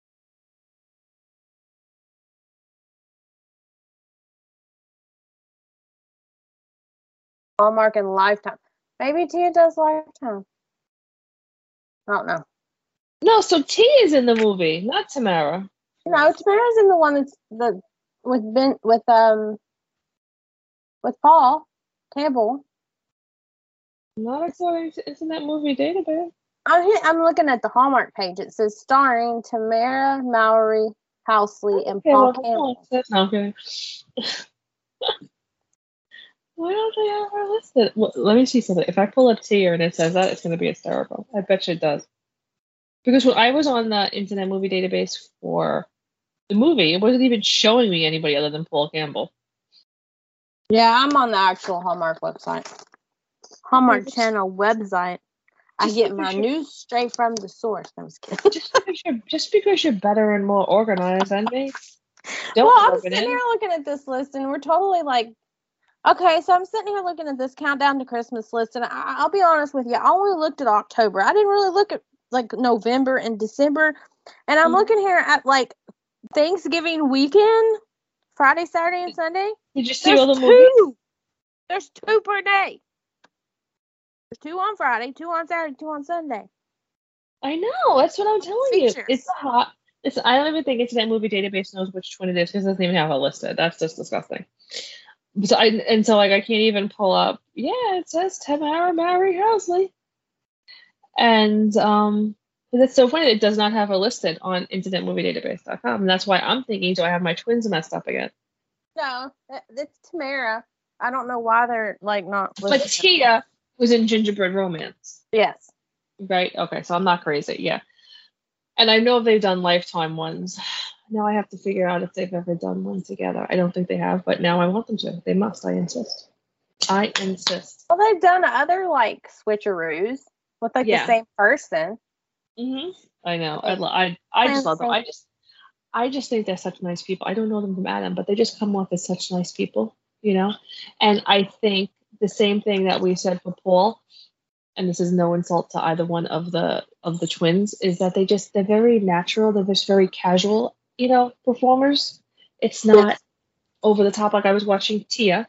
Hallmark and Lifetime. Maybe Tia does Lifetime. I don't know.
No, so Tia is in the movie, not Tamera.
No, Tamera's in the one that's the with Ben with um with Paul Campbell.
Not according to that Movie Database.
I'm I'm looking at the Hallmark page. It says starring Tamera Mowry, Housley, and okay, Paul well, Campbell.
No, okay. Why don't they have her listed? Well, let me see something. If I pull up Tia and it says that, it's going to be hysterical. I bet you it does. Because when I was on the Internet Movie Database for the movie, it wasn't even showing me anybody other than Paul Campbell.
Yeah, I'm on the actual Hallmark website. Hallmark Channel website. I get my news straight from the source. I'm just kidding.
just, because you're, just because you're better and more organized than me.
Don't well, I'm sitting here looking at this list, and we're totally like Okay, so I'm sitting here looking at this countdown to Christmas list, and I, I'll be honest with you, I only looked at October. I didn't really look at like November and December, and I'm
Mhm.
looking here at like Thanksgiving weekend, Friday, Saturday, and Sunday.
Did you see
There's
all the movies?
two. There's two per day. There's two on Friday, two on Saturday, two on Sunday.
I know. That's what I'm telling you. It's hot. It's. I don't even think Internet Movie Database knows which one it is because it doesn't even have it listed. That's just disgusting. So I and so like I can't even pull up. Yeah, it says Tamera Mowry Housley. And um, but that's so funny. It does not have her listed on InternetMovieDatabase.com, and that's why I'm thinking, do I have my twins messed up again?
No, it's Tamera. I don't know why they're like not.
But. Tia was in Gingerbread Romance.
Yes.
Right. Okay. So I'm not crazy. Yeah. And I know they've done lifetime ones. Now I have to figure out if they've ever done one together. I don't think they have, but now I want them to. They must. I insist. I insist.
Well, they've done other like switcheroos with like
Yeah.
the same person.
hmm I know. I, lo- I, I just love them. I just, I just think they're such nice people. I don't know them from Adam, but they just come off as such nice people, you know. And I think the same thing that we said for Paul, and this is no insult to either one of the of the twins, is that they just they're very natural. They're just very casual, you know, performers. It's not over the top. Like I was watching Tia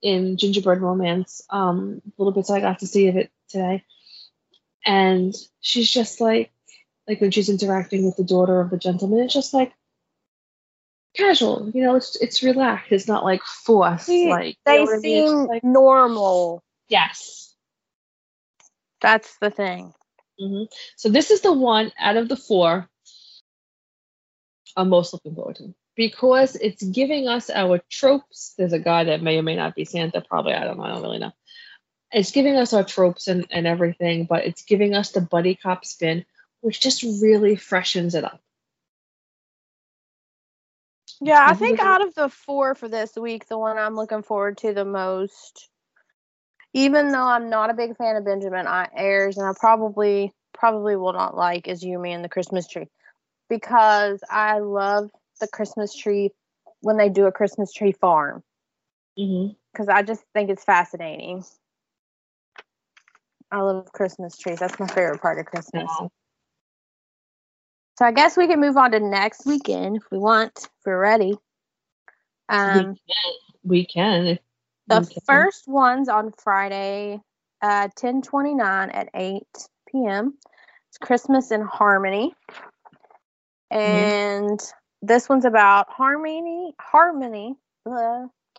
in Gingerbread Romance, um, little bits I got to see of it today, and she's just like like when she's interacting with the daughter of the gentleman, it's just like casual, you know, it's it's relaxed. It's not like forced.
See,
like
They
what I mean?
Seem
like
normal.
yes.
That's the thing.
hmm So this is the one out of the four I'm most looking forward to because it's giving us our tropes. There's a guy that may or may not be Santa, probably. I don't know. I don't really know. It's giving us our tropes and, and everything, but it's giving us the buddy cop spin, which just really freshens it up.
Yeah, I think out of the four for this week, the one I'm looking forward to the most, even though I'm not a big fan of Benjamin I- Ayres, and I probably probably will not like is You, Me, and the Christmas Tree, because I love the Christmas tree when they do a Christmas tree farm,
Mm-hmm.
because I just think it's fascinating. I love Christmas trees. That's my favorite part of Christmas. So I guess we can move on to next weekend if we want, if we're ready. Um,
We can. if
the
we can.
first one's on Friday, uh, ten twenty nine at eight p.m. It's Christmas in Harmony, Mm-hmm. and this one's about Harmony. Harmony,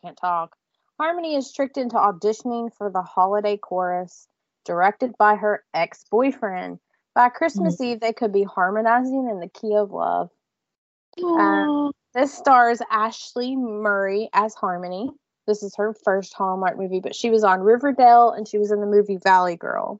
can't talk. Harmony is tricked into auditioning for the holiday chorus, directed by her ex boyfriend. By Christmas mm-hmm. Eve, they could be harmonizing in the key of love.
Um, Aw.
This stars Ashley Murray as Harmony. This is her first Hallmark movie, but she was on Riverdale and she was in the movie Valley Girl.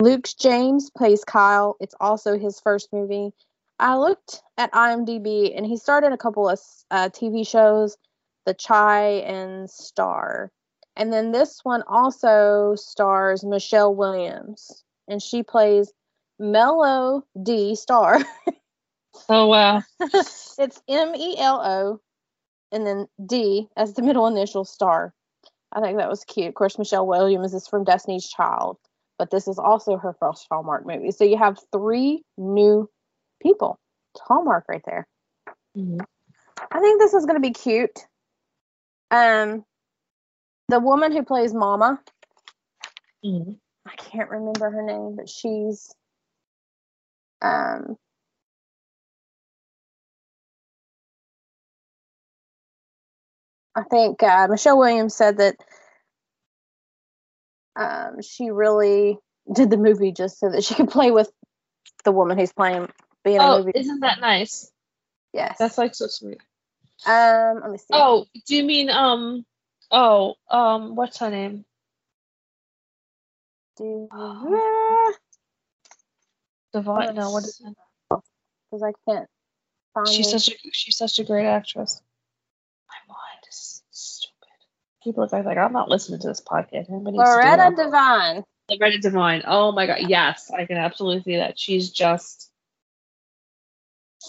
Luke James plays Kyle. It's also his first movie. I looked at IMDb and he starred in a couple of uh, TV shows, The Chi and Star. And then this one also stars Michelle Williams, and she plays Mello D Star.
oh wow.
it's M E L O and then D as the middle initial star. I think that was cute. Of course, Michelle Williams is from Destiny's Child, but this is also her first Hallmark movie. So you have three new people. It's Hallmark right there.
Mhm.
I think this is going to be cute. Um, the woman who plays Mama,
Mhm.
I can't remember her name, but she's um I think uh, Michelle Williams said that um, she really did the movie just so that she could play with the woman who's playing being a
Oh,
movie.
isn't that nice?
yes.
That's like so sweet.
um. Let me see.
Oh, do you mean um? Oh, um, what's her name?
because
Devine. No, what is it?
Because I can't find.
She's such a she's such a great actress. My mind is stupid. People are like, I'm not listening to this podcast.
Loretta
it.
Devine.
Loretta Devine. Oh my god, yes, I can absolutely see that. She's just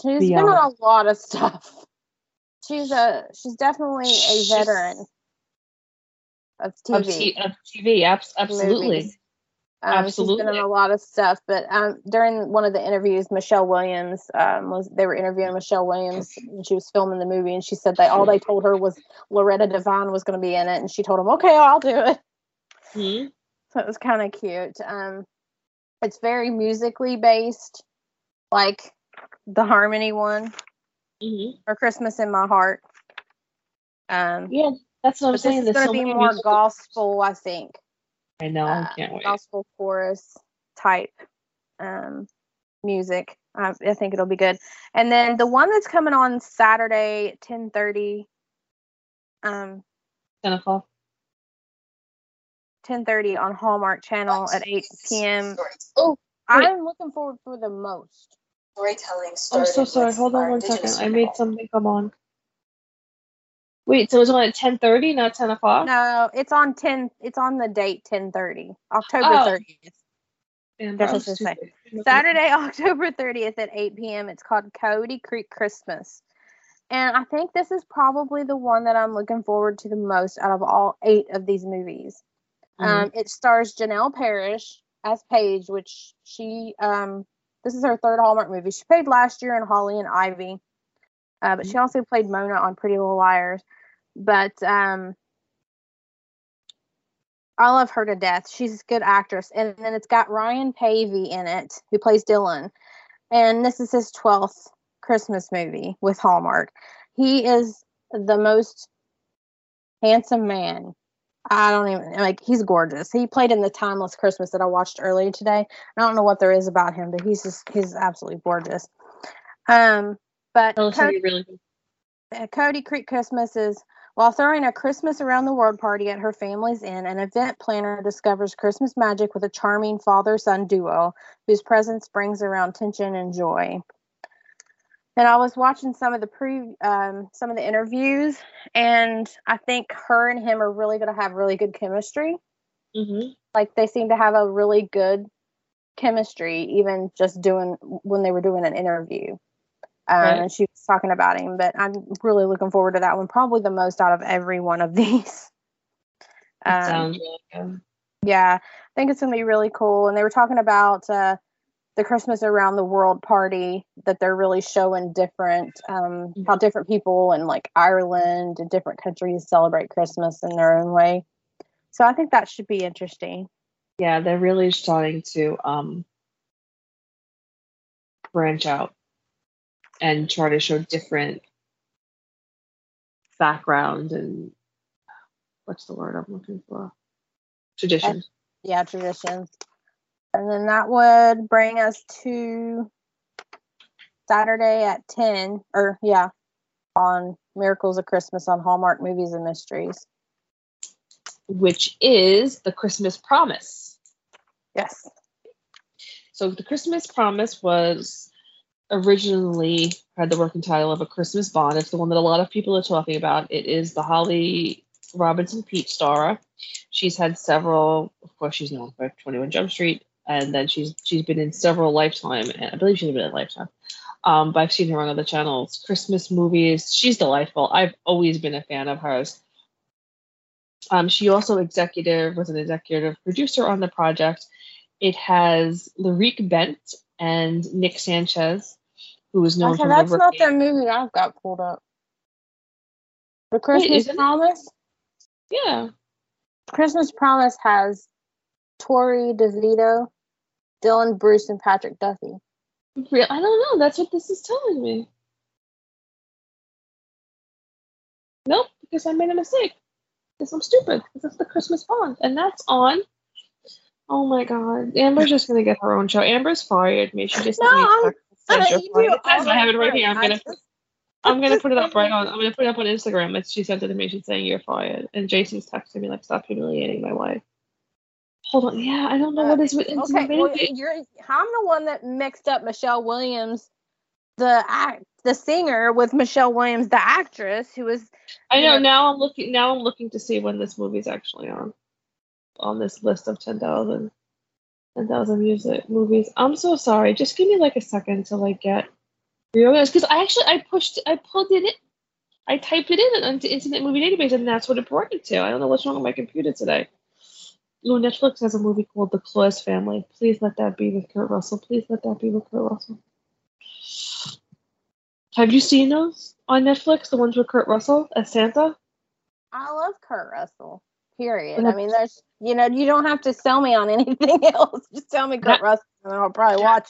She's been
Beyond.
on a lot of stuff. She's a she's definitely a veteran. of TV.
Of, t- of TV, abs- absolutely.
Um, Absolutely. She's been in a lot of stuff, but um, during one of the interviews, Michelle Williams um, was. They were interviewing Michelle Williams, and she was filming the movie, and she said that all they told her was Loretta Devine was going to be in it, and she told them, "Okay, I'll do it." Mm-hmm. So it was kind of cute. Um, it's very musically based, like the Harmony one, mm-hmm. or Christmas in My Heart.
Um, yeah, that's what I'm saying.
It's going to so be more gospel, I think.
I know. Uh, I can't wait.
Gospel chorus type um, music. I, I, think it'll be good. And then the one that's coming on Saturday, ten thirty. Um,
ten o'clock.
Ten thirty on Hallmark Channel at eight p.m. Oh, I'm looking forward for the most.
Storytelling. I'm so sorry. Hold on one second. I made something come on. Wait, so it's on at ten thirty, not ten o'clock?
No, it's on ten. It's on the date ten thirty, October thirtieth. Oh. That's what it's saying. Saturday, October thirtieth at eight p.m. It's called Coyote Creek Christmas, and I think this is probably the one that I'm looking forward to the most out of all eight of these movies. Mm-hmm. Um, it stars Janelle Parrish as Paige, which she um, this is her third Hallmark movie. She played last year in Holly and Ivy, uh, but mm-hmm. she also played Mona on Pretty Little Liars. But um, I love her to death. She's a good actress. And then it's got Ryan Paevey in it, who plays Dylan. And this is his 12th Christmas movie with Hallmark. He is the most handsome man. I don't even like he's gorgeous. He played in the Timeless Christmas that I watched earlier today. I don't know what there is about him, but he's just he's absolutely gorgeous. Um but Cody, really Coyote Creek Christmas is while throwing a Christmas around the world party at her family's inn, an event planner discovers Christmas magic with a charming father son duo whose presence brings around tension and joy. And I was watching some of the pre, um, some of the interviews, and I think her and him are really going to have really good chemistry. Mm-hmm. Like they seem to have a really good chemistry, even just doing when they were doing an interview. Um, right. And she was talking about him, but I'm really looking forward to that one, probably the most out of every one of these. Um, sounds really good. Yeah, I think it's gonna be really cool. And they were talking about uh, the Christmas around the world party that they're really showing different, um, how mm-hmm. different people in like Ireland and different countries celebrate Christmas in their own way. So I think that should be interesting.
Yeah, they're really starting to um, branch out and try to show different background and what's the word I'm looking for? Traditions.
Yeah, tradition. And then that would bring us to Saturday at 10, or yeah, on Miracles of Christmas on Hallmark Movies and Mysteries.
Which is the Christmas Promise.
Yes.
So the Christmas Promise was originally had the working title of A Christmas Bond. It's the one that a lot of people are talking about. It is the Holly Robinson Peete star. She's had several, of course, she's known for 21 Jump Street, and then she's she's been in several Lifetime, and I believe she's been in Lifetime. Um, but I've seen her on other channels, Christmas movies. She's delightful. I've always been a fan of hers. Um, she also executive was an executive producer on the project. It has Lyriq Bent and Nick Sanchez who is known okay, from
that's not the movie I've got pulled up. The Christmas Wait, Promise.
It? Yeah.
Christmas Promise has Torrey DeVitto, Dylan Bruce, and Patrick Duffy.
Real? I don't know. That's what this is telling me. Nope, because I made a mistake. Because I'm stupid. Because it's the Christmas Bond, and that's on. Oh my God, Amber's just gonna get her own show. Amber's fired me. She just
no, I'm,
it. I have it right here. I'm gonna I'm gonna put it up right on. I'm gonna put it up on Instagram. It's, she sent it to me. She's saying you're fired, and Jason's texting me like, "Stop humiliating my wife." Hold on. Yeah, I don't know uh, what is with
okay. Well, you're I'm the one that mixed up Michelle Williams, the act, the singer, with Michelle Williams, the actress, who was.
I know. know now I'm looking. Now I'm looking to see when this movie's actually on, on this list of ten thousand. 10,000 music uh, movies. I'm so sorry. Just give me like a second to like get reorganized because I actually I pushed I pulled it in. I typed it in into Internet Movie Database, and that's what it brought me to. I don't know what's wrong with my computer today. Netflix has a movie called The Claus Family. Please let that be with Kurt Russell. Please let that be with Kurt Russell. Have you seen those on Netflix? The ones with Kurt Russell as Santa?
I love Kurt Russell. Period. I mean, there's you know you don't have to sell me on anything else. Just tell me Kurt that, Russell, and I'll probably watch.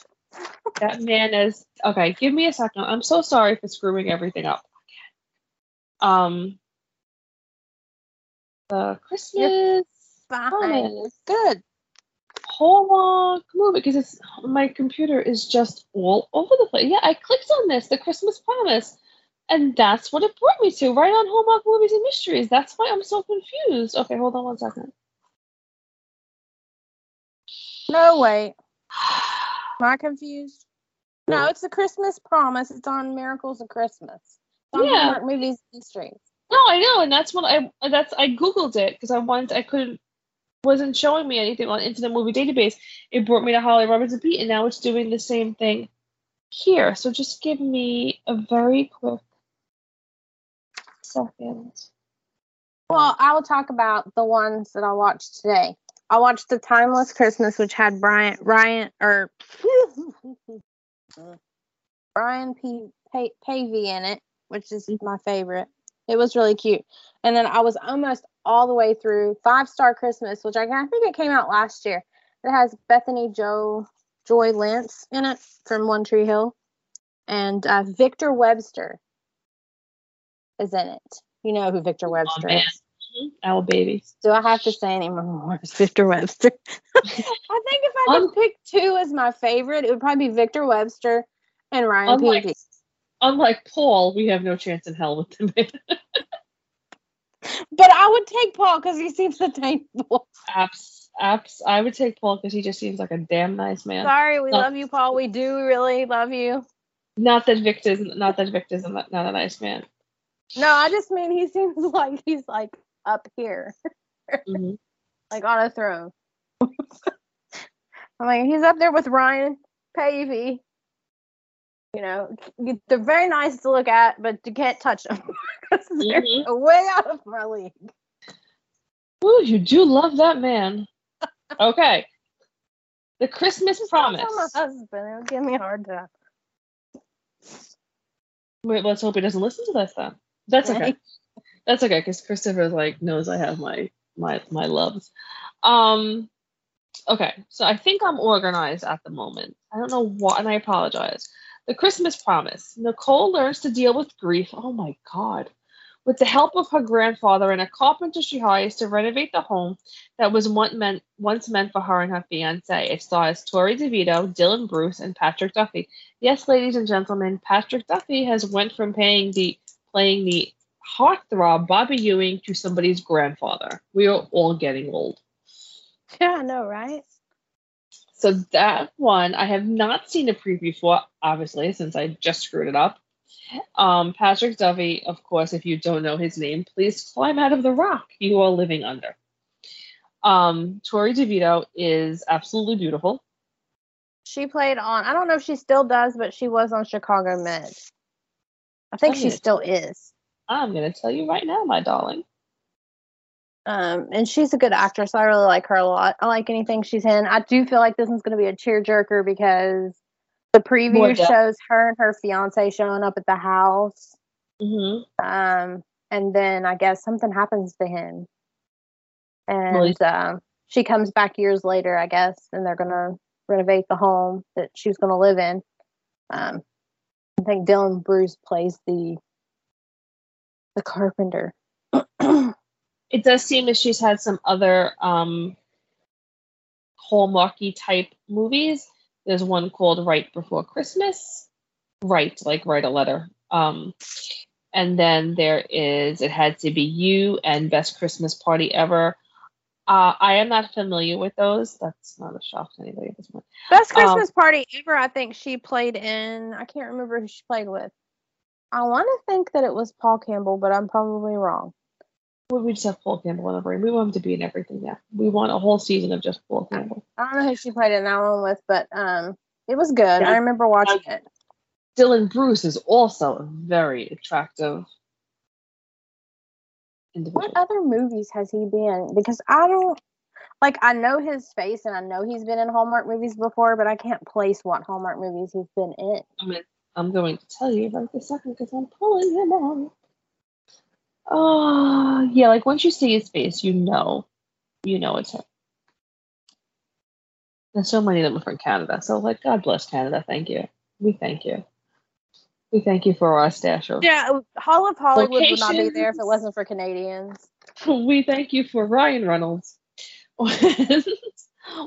that man is okay. Give me a second. I'm so sorry for screwing everything up. Um, the Christmas.
Fine. Oh, good.
Hallmark movie because it's my computer is just all over the place. Yeah, I clicked on this, the Christmas Promise, and that's what it brought me to, right on Hallmark Movies and Mysteries. That's why I'm so confused. Okay, hold on one second.
No, wait. Am I confused? No, it's the Christmas Promise. It's on Miracles of Christmas. It's on yeah. Hallmark Movies and Mysteries.
No, I know, and that's what I that's I googled it because I wanted I couldn't wasn't showing me anything on Internet Movie Database. It brought me to Holly Robinson Peete, and now it's doing the same thing here. So just give me a very quick second.
Well, I will talk about the ones that I watched today. I watched The Timeless Christmas, which had Brian Ryan or Brian P. Paevey in it, which is my favorite. It was really cute. And then I was almost all the way through Five Star Christmas, which I, I think it came out last year. It has Bethany Joe Joy Lenz in it from One Tree Hill, and uh, Victor Webster is in it. You know who Victor Webster oh, is.
Our baby.
Do I have to say any more? Victor Webster. I think if I could pick two as my favorite, it would probably be Victor Webster and Ryan Paevey.
Unlike Paul, we have no chance in hell with him.
but I would take Paul because he seems attainable.
Apps, apps. I would take Paul because he just seems like a damn nice man.
Sorry, we love you, Paul. We do really love you.
Not that Victor's not that Victor's not, not a nice man.
No, I just mean he seems like he's like up here, mm-hmm. like on a throne. I'm like, he's up there with Ryan Paevey. You know, they're very nice to look at, but you can't touch them because they're mm-hmm. way out of my league.
Ooh, you do love that man. okay. The Christmas Promise.
my husband. It'll give me a hard time.
Wait, let's hope he doesn't listen to this then. That's okay. That's okay because Christopher like knows I have my my my loves. Um, okay, so I think I'm organized at the moment. I don't know what, and I apologize. The Christmas Promise. Nicole learns to deal with grief. Oh my God. With the help of her grandfather and a carpenter she hires to renovate the home that was once meant, once meant for her and her fiance. It stars Torrey DeVitto, Dylan Bruce, and Patrick Duffy. Yes, ladies and gentlemen, Patrick Duffy has went from playing the playing the heartthrob Bobby Ewing to somebody's grandfather. We are all getting old.
Yeah, I know, right?
So that one I have not seen a preview for, obviously, since I just screwed it up. Um, Patrick Duffy, of course, if you don't know his name, please climb out of the rock you are living under. Um, Torrey DeVitto is absolutely beautiful.
She played on, I don't know if she still does, but she was on Chicago Med. I think she still is.
I'm going to tell you right now, my darling.
Um, and she's a good actress. I really like her a lot. I like anything she's in. I do feel like this one's going to be a tearjerker because the preview shows her and her fiance showing up at the house.
Mm-hmm.
Um, and then I guess something happens to him, and uh, she comes back years later, I guess, and they're going to renovate the home that she was going to live in. Um, I think Dylan Bruce plays the the carpenter.
it does seem that she's had some other um, Hallmarky type movies. There's one called Right Before Christmas. Right, like write a letter. Um, and then there is It Had to Be You and Best Christmas Party Ever. Uh, I am not familiar with those. That's not a shock to anybody at this point.
Best um, Christmas um, Party Ever, I think she played in. I can't remember who she played with. I want to think that it was Paul Campbell, but I'm probably wrong.
We just have Paul Campbell in our brain. We want him to be in everything now. We want a whole season of just Paul Campbell.
I don't know who she played in that one with, but um, it was good. Yeah. I remember watching it.
Dylan Bruce is also a very attractive
What other movies has he been? Because I don't like I know his face and I know he's been in Hallmark movies before, but I can't place what Hallmark movies he's been in.
I mean, I'm going to tell you right this second because I'm pulling him on. Oh, yeah, like once you see his face, you know, you know it's him. And so many of them are from Canada. So, like, God bless Canada. Thank you. We thank you. We thank you for our stash of.
Yeah, Hall of Hollywood would not be there if it wasn't for Canadians.
We thank you for Ryan Reynolds.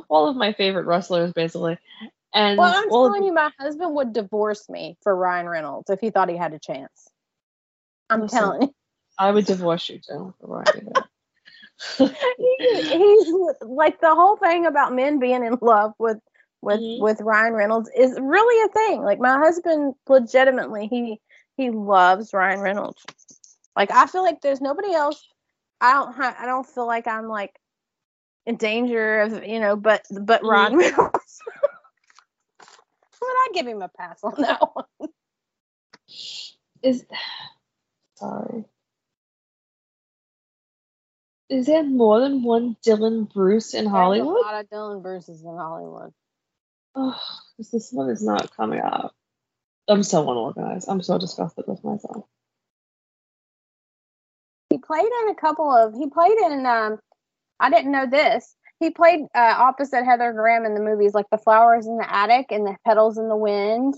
all of my favorite wrestlers, basically. And
well, I'm telling you, my husband would divorce me for Ryan Reynolds if he thought he had a chance. I'm Listen, telling you.
I would divorce you too Ryan.
he, he's like the whole thing about men being in love with with mm-hmm. with Ryan Reynolds is really a thing. Like my husband, legitimately, he he loves Ryan Reynolds. Like I feel like there's nobody else. I don't ha- I don't feel like I'm like in danger of you know, but but mm-hmm. Ryan Reynolds. but I give him a pass on that one.
Is sorry. Is there more than one Dylan Bruce in Hollywood?
There's a lot of Dylan Bruces in Hollywood.
Oh, this one is not coming up. I'm so unorganized. I'm so disgusted with myself.
He played in a couple of. He played in. Um, I didn't know this. He played uh, opposite Heather Graham in the movies like The Flowers in the Attic and The Petals in the Wind.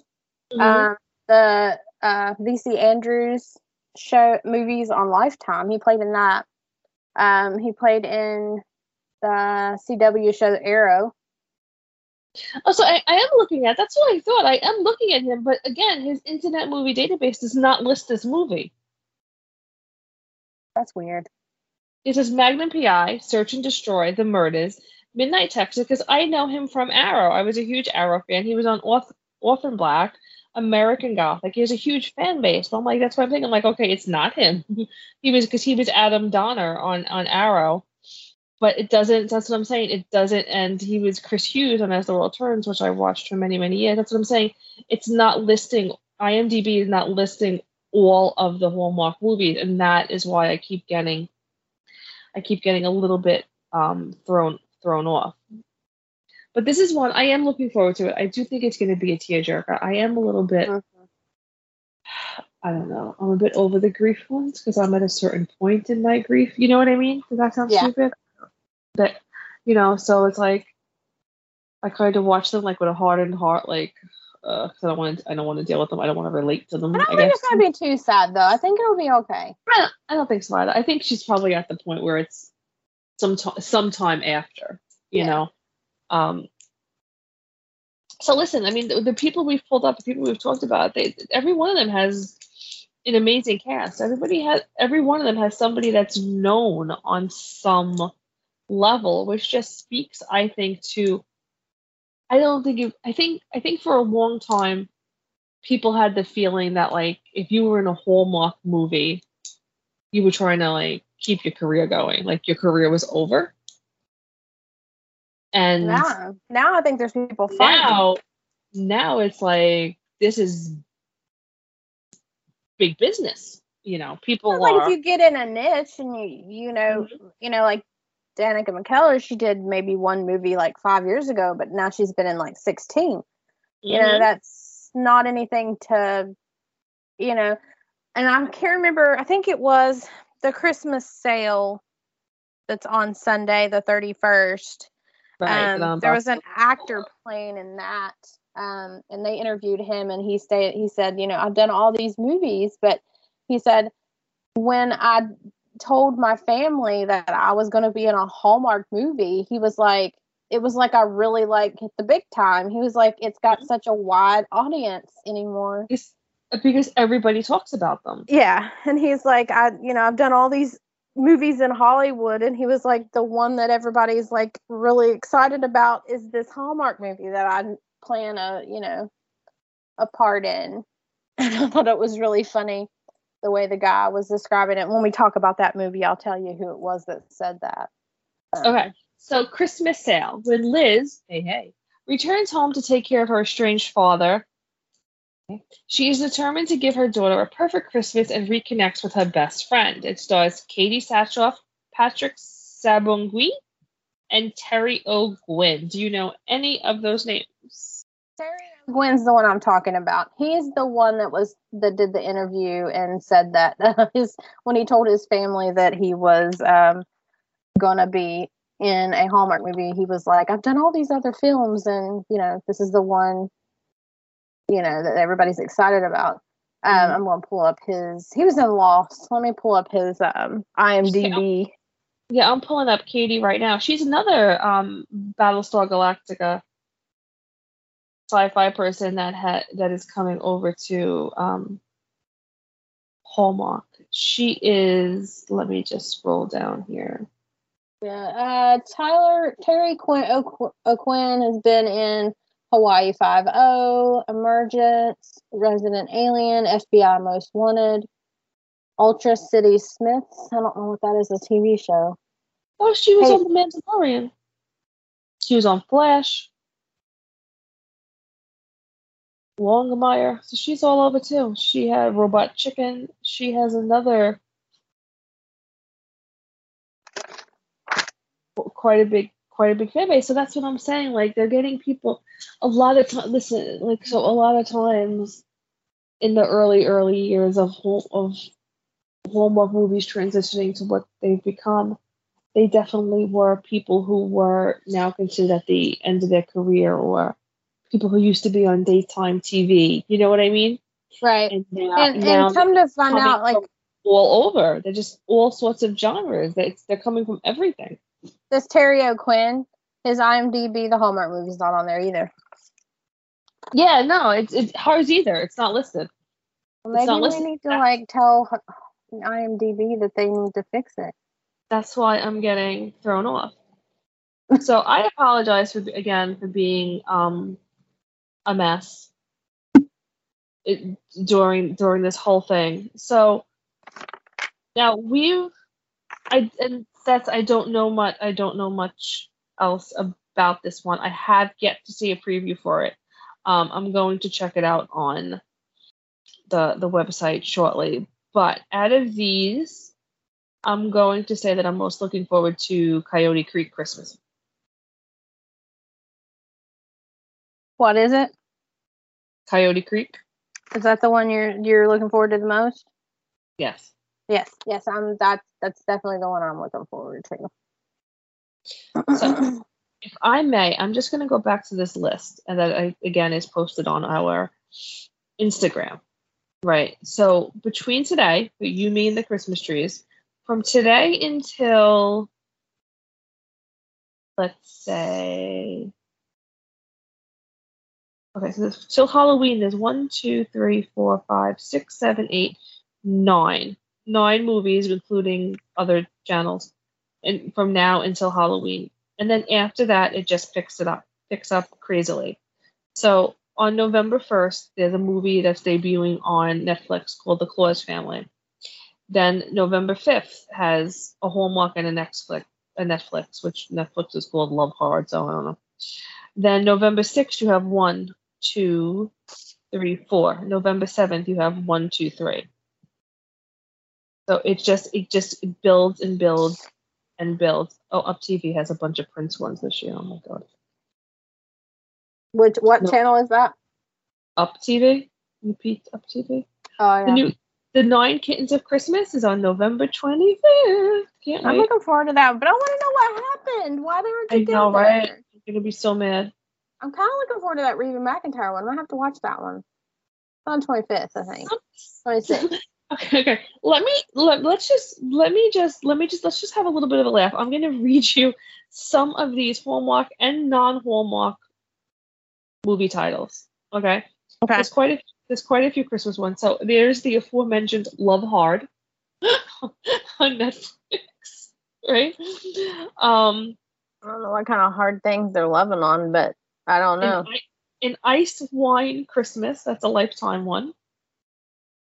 Mm-hmm. Um, the uh, VC Andrews show movies on Lifetime. He played in that. Um, he played in the CW show Arrow.
Oh, so I, I am looking at. That's what I thought. I am looking at him, but again, his Internet Movie Database does not list this movie.
That's weird.
It says Magnum PI, Search and Destroy, The Murders, Midnight Texas, because I know him from Arrow. I was a huge Arrow fan. He was on Orph- Orphan Black, American Gothic. He has a huge fan base. So I'm like, that's why I'm thinking, I'm like, okay, it's not him. he was because he was Adam Donner on on Arrow. But it doesn't that's what i'm saying. It doesn't and he was chris hughes on as the world turns which i watched for many many years. That's what i'm saying. It's not listing imdb is not listing all of the hallmark movies and that is why i keep getting i keep getting a little bit um thrown thrown off but this is one i am looking forward to it i do think it's going to be a tearjerker i am a little bit mm-hmm. I don't know. I'm a bit over the grief ones because I'm at a certain point in my grief. You know what I mean? Does that sound yeah. stupid? that you know so it's like i kind of watch them like with a hardened heart like uh cause i don't want to i don't want to deal with them i don't want to relate to them
i don't I think guess. it's gonna be too sad though i think it'll be okay
I don't, I don't think so either. i think she's probably at the point where it's some t- sometime after you yeah. know um so listen i mean the, the, people we've pulled up the people we've talked about they every one of them has an amazing cast everybody has every one of them has somebody that's known on some level, which just speaks, I think, to I don't think you. I think I think for a long time people had the feeling that like if you were in a Hallmark movie, you were trying to like keep your career going, like your career was over. And
now, now I think there's people
fighting. Now, now it's like this is big business. You know, people
like if you get in a niche and you you know mm-hmm. you know like Danica McKellar, she did maybe one movie like five years ago, but now she's been in like 16. Mm-hmm. You know, mm-hmm. that's not anything to, you know, and I can't remember, I think it was the Christmas Sail that's on Sunday, the 31st. Right, um, there was an actor playing in that. Um, and they interviewed him and he stayed, he said, you know, I've done all these movies, but he said, when I told my family that I was going to be in a Hallmark movie, he was like, it was like I really like hit the big time. He was like, it's got such a wide audience anymore.
It's because everybody talks about them.
Yeah. And he's like, I, you know, I've done all these movies in Hollywood. And he was like, the one that everybody's like really excited about is this Hallmark movie that I plan a, you know, a part in. And I thought it was really funny the way the guy was describing it. When we talk about that movie, I'll tell you who it was that said that.
Um, okay. So Christmas Sail when Liz, hey hey, returns home to take care of her estranged father. She is determined to give her daughter a perfect Christmas and reconnects with her best friend. It stars Katee Sackhoff, Patrick Sabongui, and Terry O'Quinn. Do you know any of those names?
Terry O'Quinn's the one I'm talking about. He's the one that was that did the interview and said that uh, his when he told his family that he was um, gonna be in a Hallmark movie, he was like, "I've done all these other films, and you know, this is the one, you know, that everybody's excited about." Um, mm-hmm. I'm going to pull up his. He was in Lost. Let me pull up his um, IMDb.
Yeah, I'm pulling up Katee right now. She's another um, Battlestar Galactica sci-fi person that had that is coming over to um, Hallmark. She is. Let me just scroll down here.
Yeah, uh, Tyler Terry Quinn O'Quinn has been in Hawaii Five O, Emergence, Resident Alien, FBI Most Wanted, Ultra City Smiths. I don't know what that is, a TV show.
Oh, she was hey. on The Mandalorian. She was on Flash. Longmire. So she's all over too. She had Robot Chicken. She has another quite a big quite a big fan base. So that's what I'm saying. Like they're getting people a lot of time listen, like so a lot of times in the early, early years of of Hallmark movies transitioning to what they've become, they definitely were people who were now considered at the end of their career or people who used to be on daytime TV. You know what I mean?
Right. And, now, and, now and come to find out, like
all over, they're just all sorts of genres. They, they're coming from everything.
This Terry O'Quinn, his IMDb, the Hallmark movie's not on there either.
Yeah, no, it's it's hers either. It's not listed.
Well, maybe we listed. need to like tell IMDb that they need to fix it.
That's why I'm getting thrown off. so I apologize for again for being um a mess it, during during this whole thing. So now we've I and that's I don't know much I don't know much else about this one. I have yet to see a preview for it. Um, I'm going to check it out on the the website shortly. But out of these, I'm going to say that I'm most looking forward to Coyote Creek Christmas.
What is it?
Coyote Creek.
Is that the one you're you're looking forward to the most?
Yes.
Yes, yes, I'm that's that's definitely the one I'm looking forward to.
so, if I may, I'm just going to go back to this list, and that I, again is posted on our Instagram. Right. So between today, but you mean the Christmas trees, from today until let's say okay, so this, till Halloween, there's one, two, three, four, five, six, seven, eight, nine nine movies, including other channels, and from now until Halloween. And then after that, it just picks it up, picks up crazily. So on November 1st, there's a movie that's debuting on Netflix called The Claus Family. Then November 5th has a Hallmark and a Netflix, a Netflix, which Netflix is called Love Hard, so I don't know. Then November 6th, you have one, two, three, four. November 7th, you have one, two, three. So it just it just it builds and builds and builds. Oh, Up TV has a bunch of Prince ones this year. Oh my god.
Which what no. channel is that?
Up TV. Repeat Up TV.
Oh yeah.
The new The Nine Kittens of Christmas is on November twenty fifth.
Can't I'm wait. looking forward to that, but I want to know what happened. Why they were together. I know, right?
You're gonna be so mad.
I'm kind of looking forward to that Reba McEntire one. I have to watch that one. It's on 25th, I think. 26th.
Okay, okay. Let me let, let's just let me just let me just let's just have a little bit of a laugh. I'm going to read you some of these Hallmark and non-Hallmark movie titles. Okay.
Okay.
There's quite a there's quite a few Christmas ones. So there's the aforementioned Love Hard on Netflix, right? Um,
I don't know what kind of hard things they're loving on, but I don't know.
An, Ice Wine Christmas, that's a lifetime one.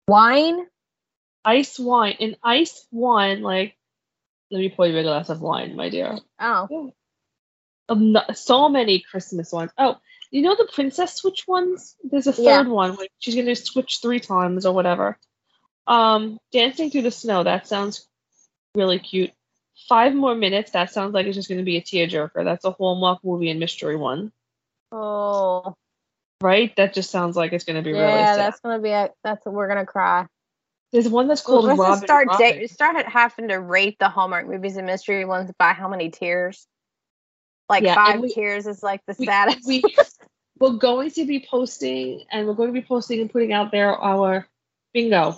Wine?
Ice wine, an ice wine, like, let me pour you a glass of wine, my dear.
Oh.
Yeah. So many Christmas ones. Oh, you know the princess switch ones? There's a third
Yeah.
one where she's gonna switch three times or whatever. Um, Dancing Through the Snow, that sounds really cute. Five more minutes, that sounds like it's just gonna be a tearjerker. That's a Hallmark movie and mystery one.
Oh,
Right? That just sounds like it's gonna be really
yeah, that's gonna be a, that's we're gonna cry.
There's one that's called
Let's
Robin.
start
Robin.
da- start having to rate the Hallmark movies and mystery ones by how many tears. Like
Yeah,
five
we-
tears is like the
we-
saddest.
we- we're going to be posting and we're going to be posting and putting out there our bingo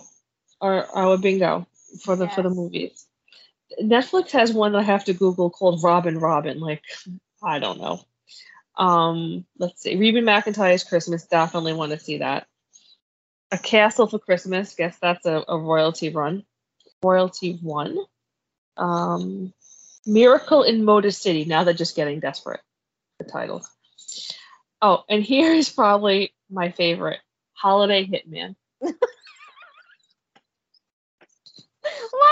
or our bingo for the for the movies netflix has one that i have to google called robin robin like i don't know um let's see reba mcentire's christmas definitely want to see that a castle for christmas guess that's a, a royalty run royalty one um miracle in motor city now they're just getting desperate the titles Oh, and here is probably my favorite Holiday Hitman.
Why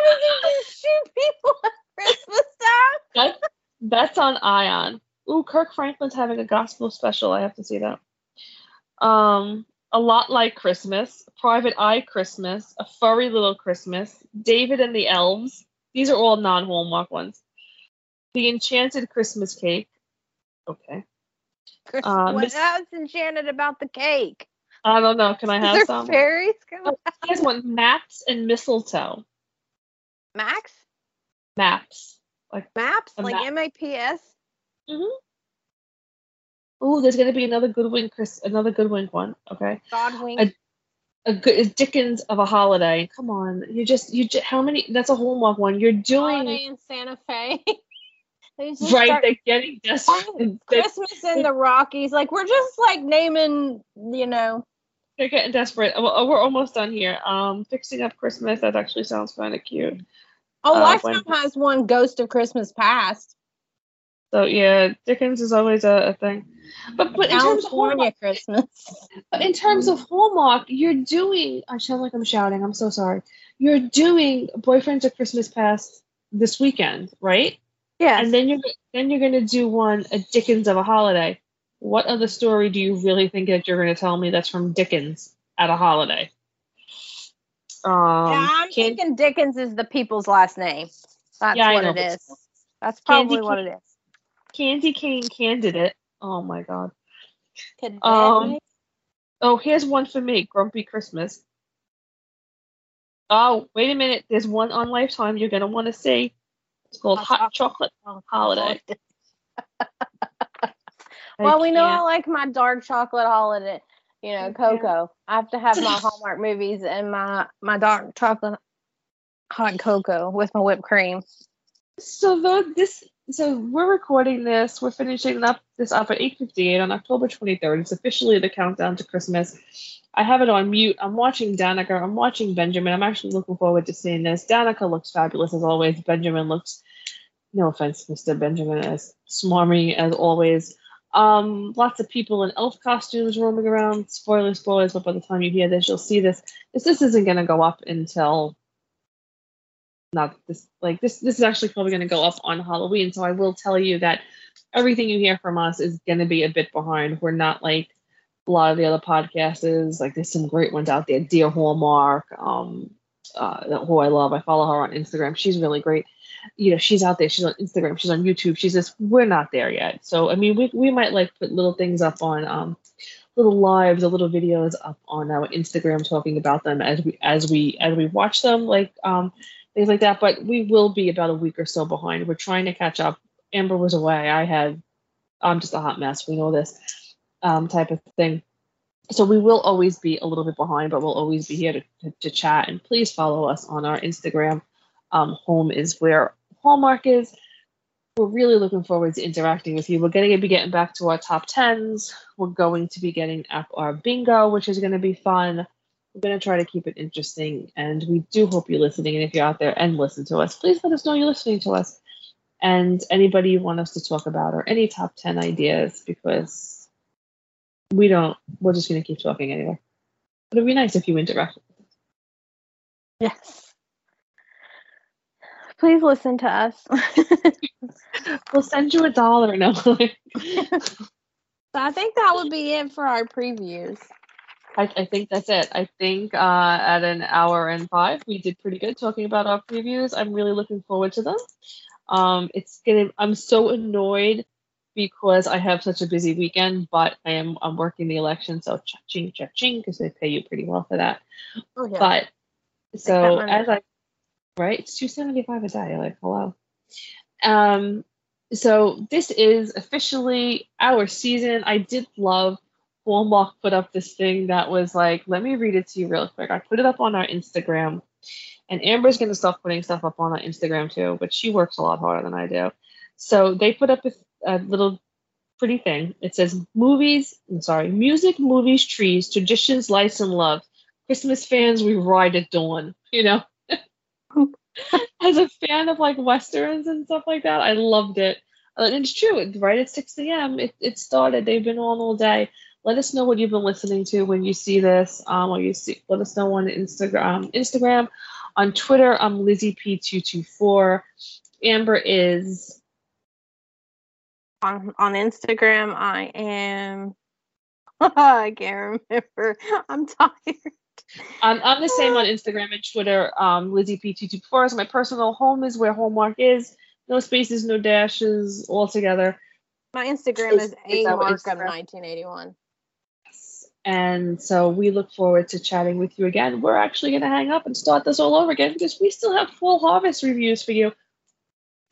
does he just shoot people at Christmas time?
That, that's on Ion. Ooh, Kirk Franklin's having a gospel special. I have to see that. Um, a lot like Christmas, Private Eye Christmas, A Furry Little Christmas, David and the Elves. These are all non-Hallmark ones. The Enchanted Christmas Cake. Okay.
Chris,
Uh,
what
Miss-
enchanted about the cake?
I don't know. Can I
Is
have
there
some?
fairies coming?
Here's one. Maps and mistletoe.
Max
Maps. Like
maps like
map.
M A P S.
Ooh, there's gonna be another good Godwink Chris, another good Godwink one. Okay,
Godwink.
a good Dickens of a holiday. Come on, you just you just how many? That's a Hallmark one. You're doing
Holiday in Santa Fe.
Right.
start-
They're getting desperate.
Oh, Christmas in the Rockies. Like we're just like naming, you know.
They're getting desperate. Well, we're almost done here. Um, fixing up Christmas. That actually sounds kind of cute.
Oh,
Uh,
Lifetime
when-
has one Ghost of Christmas Past.
So yeah, Dickens is always a, a thing. But but in terms of Hallmark,
Christmas.
but in terms of Hallmark, you're doing. I sound like I'm shouting. I'm so sorry. You're doing Boyfriends of Christmas Past this weekend, right?
Yeah.
and then you're then you're gonna do one a Dickens of a holiday. What other story do you really think that you're gonna tell me that's from Dickens at a holiday? Um,
yeah, I'm
Can-
thinking Dickens is the people's last name. That's
Yeah,
what it is. That's
Candy
probably what
cane-
it is.
Candy Cane Candidate. Oh my god. Um. Oh, here's one for me. Grumpy Christmas. Oh, wait a minute. There's one on Lifetime you're gonna want to see. It's called
Hot
Hot Chocolate Holiday.
well, we know I like my dark chocolate holiday. You know, cocoa. I have to have my Hallmark movies and my my dark chocolate hot cocoa with my whipped cream.
So the this so we're recording this. We're finishing up this up at 8:58 on October 23rd. It's officially the countdown to Christmas. I have it on mute. I'm watching Danica. I'm watching Benjamin. I'm actually looking forward to seeing this. Danica looks fabulous as always. Benjamin looks, no offense, Mr. Benjamin, as smarmy as always. Um, lots of people in elf costumes roaming around. Spoilers, spoilers. But by the time you hear this, you'll see this. This this isn't gonna go up until not this like this this is actually probably going to go up on halloween so i will tell you that everything you hear from us is going to be a bit behind. We're not like a lot of the other podcasts like there's some great ones out there. Dear hallmark um uh who i love i follow her on instagram. She's really great. You know she's out there. She's on instagram. She's on youtube. She's just we're not there yet. So i mean we, we might like put little things up on um little lives or little videos up on our instagram talking about them as we as we as we watch them. Like um things like that. But we will be about a week or so behind. We're trying to catch up. Amber was away. I had, I'm just a hot mess. We know this um, type of thing. So we will always be a little bit behind, but we'll always be here to, to, to chat. And please follow us on our Instagram. Um, home is where Hallmark is. We're really looking forward to interacting with you. We're going to be getting back to our top tens. We're going to be getting up our bingo, which is going to be fun we're going to try to keep it interesting and we do hope you're listening and if you're out there and listen to us please let us know you're listening to us and anybody you want us to talk about or any top 10 ideas because we don't we're just going to keep talking anyway but it'd be nice if you interact
Yes. Please listen to us.
we'll send you a dollar no
So I think that would be it for our previews.
I, I think that's it. I think uh, at an hour and five, we did pretty good talking about our previews. I'm really looking forward to them. Um, it's gonna. I'm so annoyed because I have such a busy weekend, but I am I'm working the election, so cha-ching, cha-ching, because they pay you pretty well for that. Oh, yeah. But so as I right, it's two seventy five a day. Like hello. Um, so this is officially our season. I did love Hallmark put up this thing that was like, let me read it to you real quick. I put it up on our Instagram, and Amber's gonna start putting stuff up on our Instagram too, but she works a lot harder than I do. So they put up a, a little pretty thing. It says movies, I'm sorry, music, movies, trees, traditions, lights, and love. Christmas fans, we ride at dawn. You know, as a fan of like westerns and stuff like that, I loved it. And it's true. Right at 6 a.m. It, it started. They've been on all day. Let us know what you've been listening to when you see this. Um, or you see. Let us know on Instagram. Instagram, on Twitter. I'm Lizzie P224. Amber is
on on Instagram. I am. I can't remember. I'm tired.
I'm, I'm the same on Instagram and Twitter. Um, Lizzie P224 is my personal home is where Hallmark is. No spaces, no dashes, all together.
My Instagram is a mark of 1981.
And so we look forward to chatting with you again. We're actually going to hang up and start this all over again because we still have full harvest reviews for you.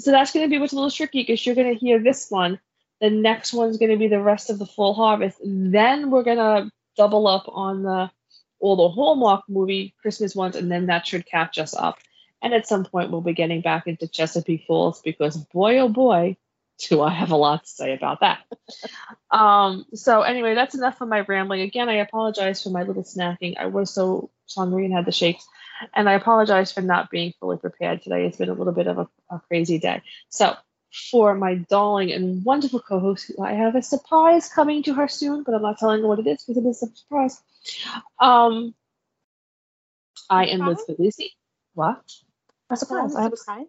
So that's going to be what's a little tricky because you're going to hear this one. The next one's going to be the rest of the full harvest. Then we're going to double up on the all the Hallmark movie Christmas ones, and then that should catch us up. And at some point, we'll be getting back into Chesapeake Falls because boy, oh boy, do I have a lot to say about that. um, so anyway, that's enough of my rambling. Again, I apologize for my little snacking. I was so hungry and had the shakes. And I apologize for not being fully prepared today. It's been a little bit of a, a crazy day. So for my darling and wonderful co-host, I have a surprise coming to her soon, but I'm not telling her what it is because it is a surprise. Um, I am Liz Puglisi. What? A surprise. I have a surprise.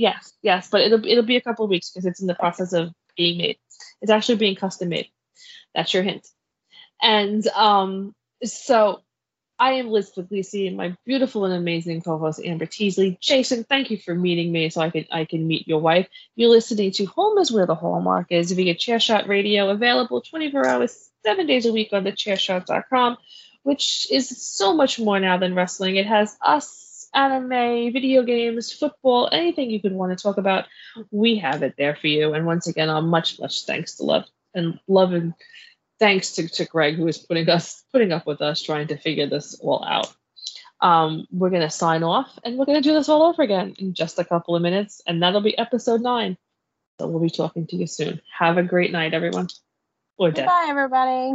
Yes, yes, but it'll it'll be a couple of weeks because it's in the process of being made. It's actually being custom made. That's your hint. And um, so I am Liz Puglisi and my beautiful and amazing co-host Amber Teasley. Jason, thank you for meeting me so I can I can meet your wife. You're listening to Home is Where the Hallmark is via Chairshot Radio, available 24 hours, seven days a week on the chairshot.com, which is so much more now than wrestling. It has us, anime, video games, football, anything you could want to talk about. We have it there for you. And once again, I'm much, much thanks to love and love and thanks to, to Greg who is putting us putting up with us trying to figure this all out. Um, we're gonna sign off and we're gonna do this all over again in just a couple of minutes, and that'll be episode nine. So we'll be talking to you soon. Have a great night, everyone.
Or. Bye, everybody.